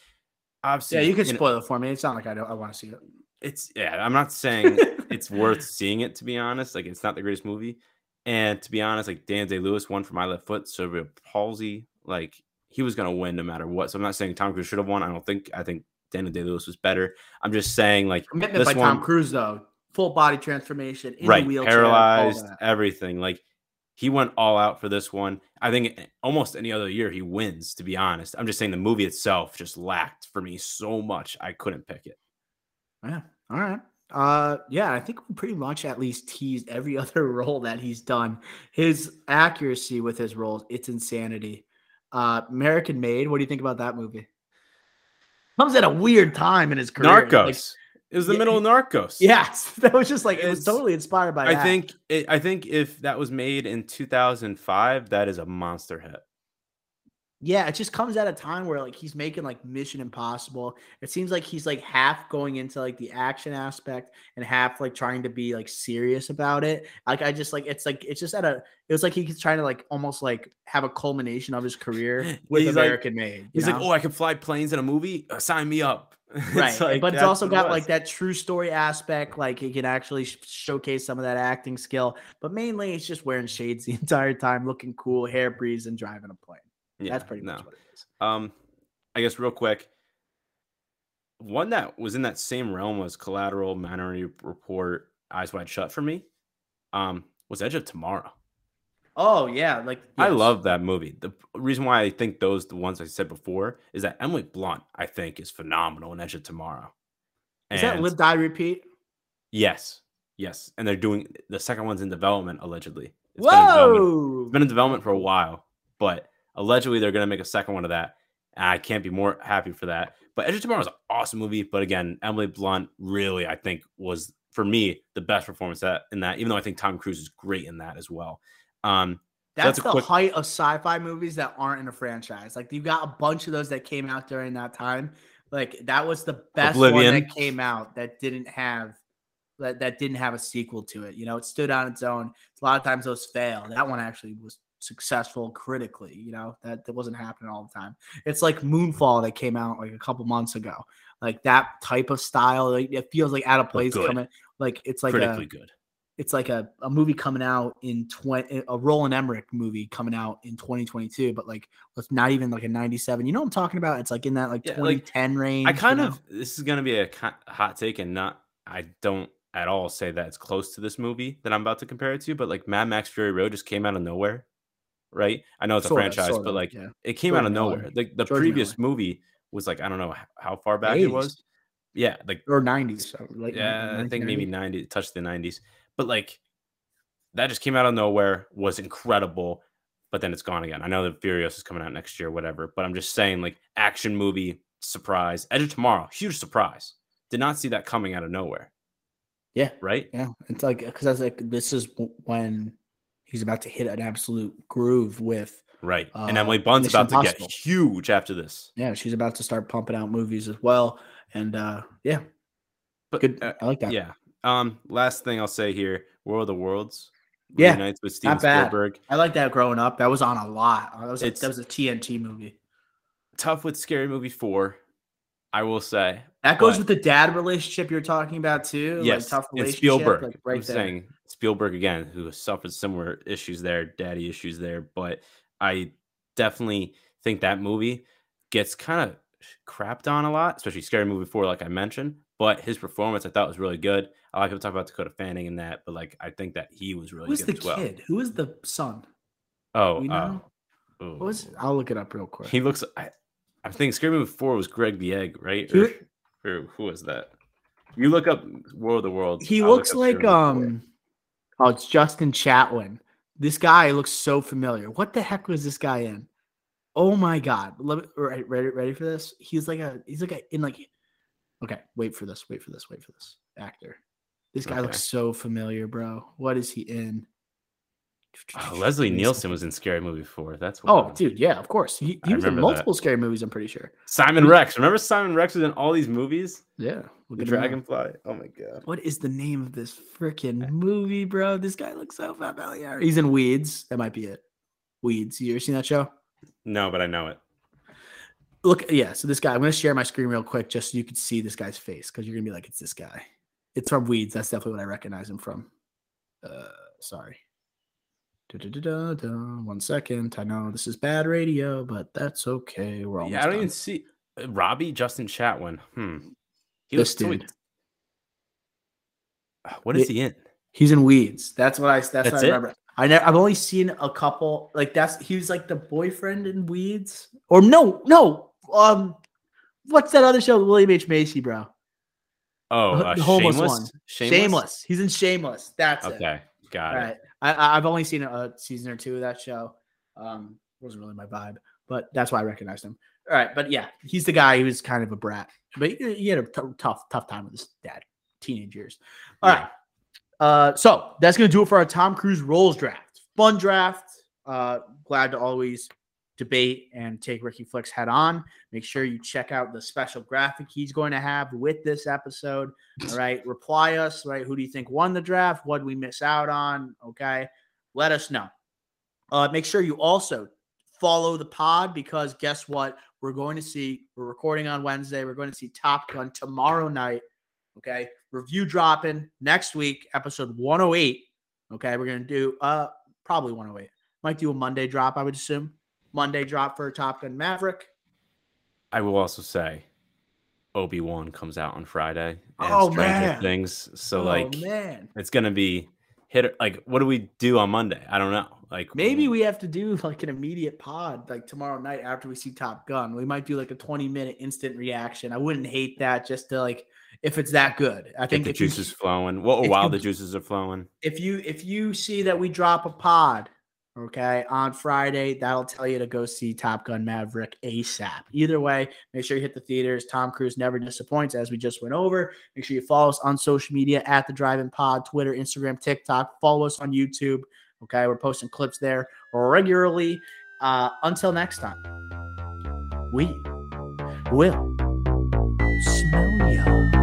Obviously, Yeah, you can spoil it for me. It's not like I don't. I want to see it. It's yeah. I'm not saying (laughs) it's worth seeing it to be honest. Like it's not the greatest movie. And to be honest, like Dan Day Lewis won for my left foot, cerebral palsy. Like he was gonna win no matter what. So I'm not saying Tom Cruise should have won. I don't think. I think Daniel Day Lewis was better. I'm just saying like commitment by one, Tom Cruise though, full body transformation, right, paralyzed, everything. Like he went all out for this one. I think eh, almost any other year he wins. To be honest, I'm just saying the movie itself just lacked for me so much. I couldn't pick it. Yeah. All right. Uh, yeah, I think we pretty much at least teased every (laughs) other role that he's done. His accuracy with his roles, it's insanity. Uh, American Made. What do you think about that movie? Comes at a weird time in his career. Narcos. Like, it was the yeah, middle of Narcos. Yes, (laughs) that was just like it's, it was totally inspired by. I that. think. It, I think if that was made in 2005, that is a monster hit yeah, it just comes at a time where like he's making like Mission Impossible. It seems like he's like half going into like the action aspect and half like trying to be like serious about it. Like I just like it's like it's just at a it was like he's trying to like almost like have a culmination of his career (laughs) with he's American like, Made. He's know? like, oh, I can fly planes in a movie. Uh, sign me up. (laughs) right, like, but it's also got like that true story aspect. Like he can actually sh- showcase some of that acting skill. But mainly, it's just wearing shades the (laughs) entire time, looking cool, hair breeze, and driving a plane. Yeah, That's pretty no. much what it is. Um, I guess real quick, one that was in that same realm was Collateral, Minority Report, Eyes Wide Shut for me. Um, was Edge of Tomorrow. Oh yeah, like yes. I love that movie. The reason why I think those the ones I said before is that Emily Blunt I think is phenomenal in Edge of Tomorrow. And is that Live Die Repeat? Yes, yes, and they're doing the second one's in development allegedly. It's Whoa, been in development, it's been in development for a while, but Allegedly, they're going to make a second one of that. I can't be more happy for that. But Edge of Tomorrow is an awesome movie. But again, Emily Blunt really, I think, was for me the best performance that in that. Even though I think Tom Cruise is great in that as well. Um, that's, so that's the quick... height of sci-fi movies that aren't in a franchise. Like you got a bunch of those that came out during that time. Like that was the best Oblivion. one that came out that didn't have that, that didn't have a sequel to it. You know, it stood on its own. A lot of times those fail. That one actually was successful critically. You know that that wasn't happening all the time. It's like Moonfall that came out like a couple months ago. Like that type of style, like, it feels like out of place coming. Like it's like critically a, good. It's like a, a movie coming out in twenty a Roland Emmerich movie coming out in 2022, but like it's not even like a 97. You know what I'm talking about? It's like in that like yeah, 2010 like, range. I kind of know? this is gonna be a hot take and not I don't at all say that it's close to this movie that I'm about to compare it to, but like Mad Max Fury Road just came out of nowhere right? I know it's a franchise, but like yeah. it came out of nowhere. Like the previous Miller. movie was like I don't know how far back 80s. it was. Yeah, like or 90s. So like yeah, I think maybe 90 touched the 90s. But like that just came out of nowhere, was incredible, but then it's gone again. I know that Furiosa is coming out next year, whatever. But I'm just saying, like action movie surprise, Edge of Tomorrow, huge surprise. Did not see that coming out of nowhere. Yeah. Right. Yeah. It's like because I was like, this is when he's about to hit an absolute groove with right. Uh, and Emily Blunt's about to get huge after this. Yeah, she's about to start pumping out movies as well. And uh yeah, but good. Uh, I like that. Yeah. Um. Last thing I'll say here: World of the Worlds. Yeah, Nights with Steven Spielberg. I like that growing up. That was on a lot. That was a, that was a TNT movie. Tough with Scary Movie four. I will say that goes with the dad relationship you're talking about too. Yes, like tough relationship, Spielberg. Like right I'm there. saying Spielberg again, who suffered similar issues there, daddy issues there. But I definitely think that movie gets kind of crapped on a lot, especially Scary Movie Four, like I mentioned. But his performance, I thought, was really good. I like to talk about Dakota Fanning in that, but like I think that he was really Who's good the as well. kid? Who is the son? Oh, you know? Uh, what was? I'll look it up real quick. He looks. I, I think Scary Movie Four was Greg the Egg, right? Or, or who was that? You look up World of the World. He I'll looks look like um. Oh, it's Justin Chatwin. This guy looks so familiar. What the heck was this guy in? Oh my god! Let right, ready, ready for this? He's like a he's like a in like. Okay, wait for this. Wait for this. Wait for this. Actor. This guy okay. looks so familiar, bro. What is he in? Oh, Leslie (laughs) Nielsen was in Scary Movie 4. That's what oh, dude, yeah, of course. He, he was in multiple that. scary movies. I'm pretty sure. Simon Rex. Remember Simon Rex was in all these movies? Yeah, the Dragonfly. Oh my god. What is the name of this freaking movie, bro? This guy looks so familiar. He's in Weeds. That might be it. Weeds. You ever seen that show? No, but I know it. Look, yeah. So this guy, I'm going to share my screen real quick just so you can see this guy's face because you're going to be like, it's this guy. It's from Weeds. That's definitely what I recognize him from. Uh, sorry. One second. I know this is bad radio, but that's okay. We're almost Yeah, I don't done. even see uh, Robbie Justin Chatwin. Hmm. He This looks too- dude. What is It- he in? He's in Weeds. That's what I. That's, That's what I it? remember. I never. I've only seen a couple. Like that's he was like the boyfriend in Weeds, or no, no. Um, what's that other show? William H Macy, bro. Oh, The uh, homeless shameless? one. shameless. Shameless. He's in Shameless. That's it. Okay, got All it. right. I, I've only seen a season or two of that show. Um, wasn't really my vibe, but that's why I recognized him. All right, but yeah, he's the guy who was kind of a brat, but he, he had a t- tough, tough time with his dad, teenage years. All Yeah. right. Uh, so that's gonna do it for our Tom Cruise roles draft. Fun draft. Uh, glad to always debate and take Ricky Flicks head on. Make sure you check out the special graphic he's going to have with this episode. All right. Reply us, right? Who do you think won the draft? What did we miss out on? Okay. Let us know. Uh, make sure you also follow the pod because guess what? We're going to see, we're recording on Wednesday. We're going to see Top Gun tomorrow night. Okay. Review dropping next week, episode 108. Okay. We're going to do uh probably 108. Might do a Monday drop, I would assume. Monday drop for Top Gun Maverick. I will also say, Obi Wan comes out on Friday. And Oh, Stranger man. Things. So oh, like, man. it's gonna be hit. Like, what do we do on Monday? I don't know. Like, Maybe we have to do like an immediate pod like tomorrow night after we see Top Gun. We might do like a 20 minute instant reaction. I wouldn't hate that just to like if it's that good. I think the you, juices flowing. Well, while you- the juices are flowing. if you if you see that we drop a pod, okay, on Friday, that'll tell you to go see Top Gun Maverick ASAP. Either way, make sure you hit the theaters. Tom Cruise never disappoints, as we just went over. Make sure you follow us on social media at the Drive In Pod, Twitter, Instagram, TikTok. Follow us on YouTube. Okay, we're posting clips there regularly. Uh, until next time, we will smell ya.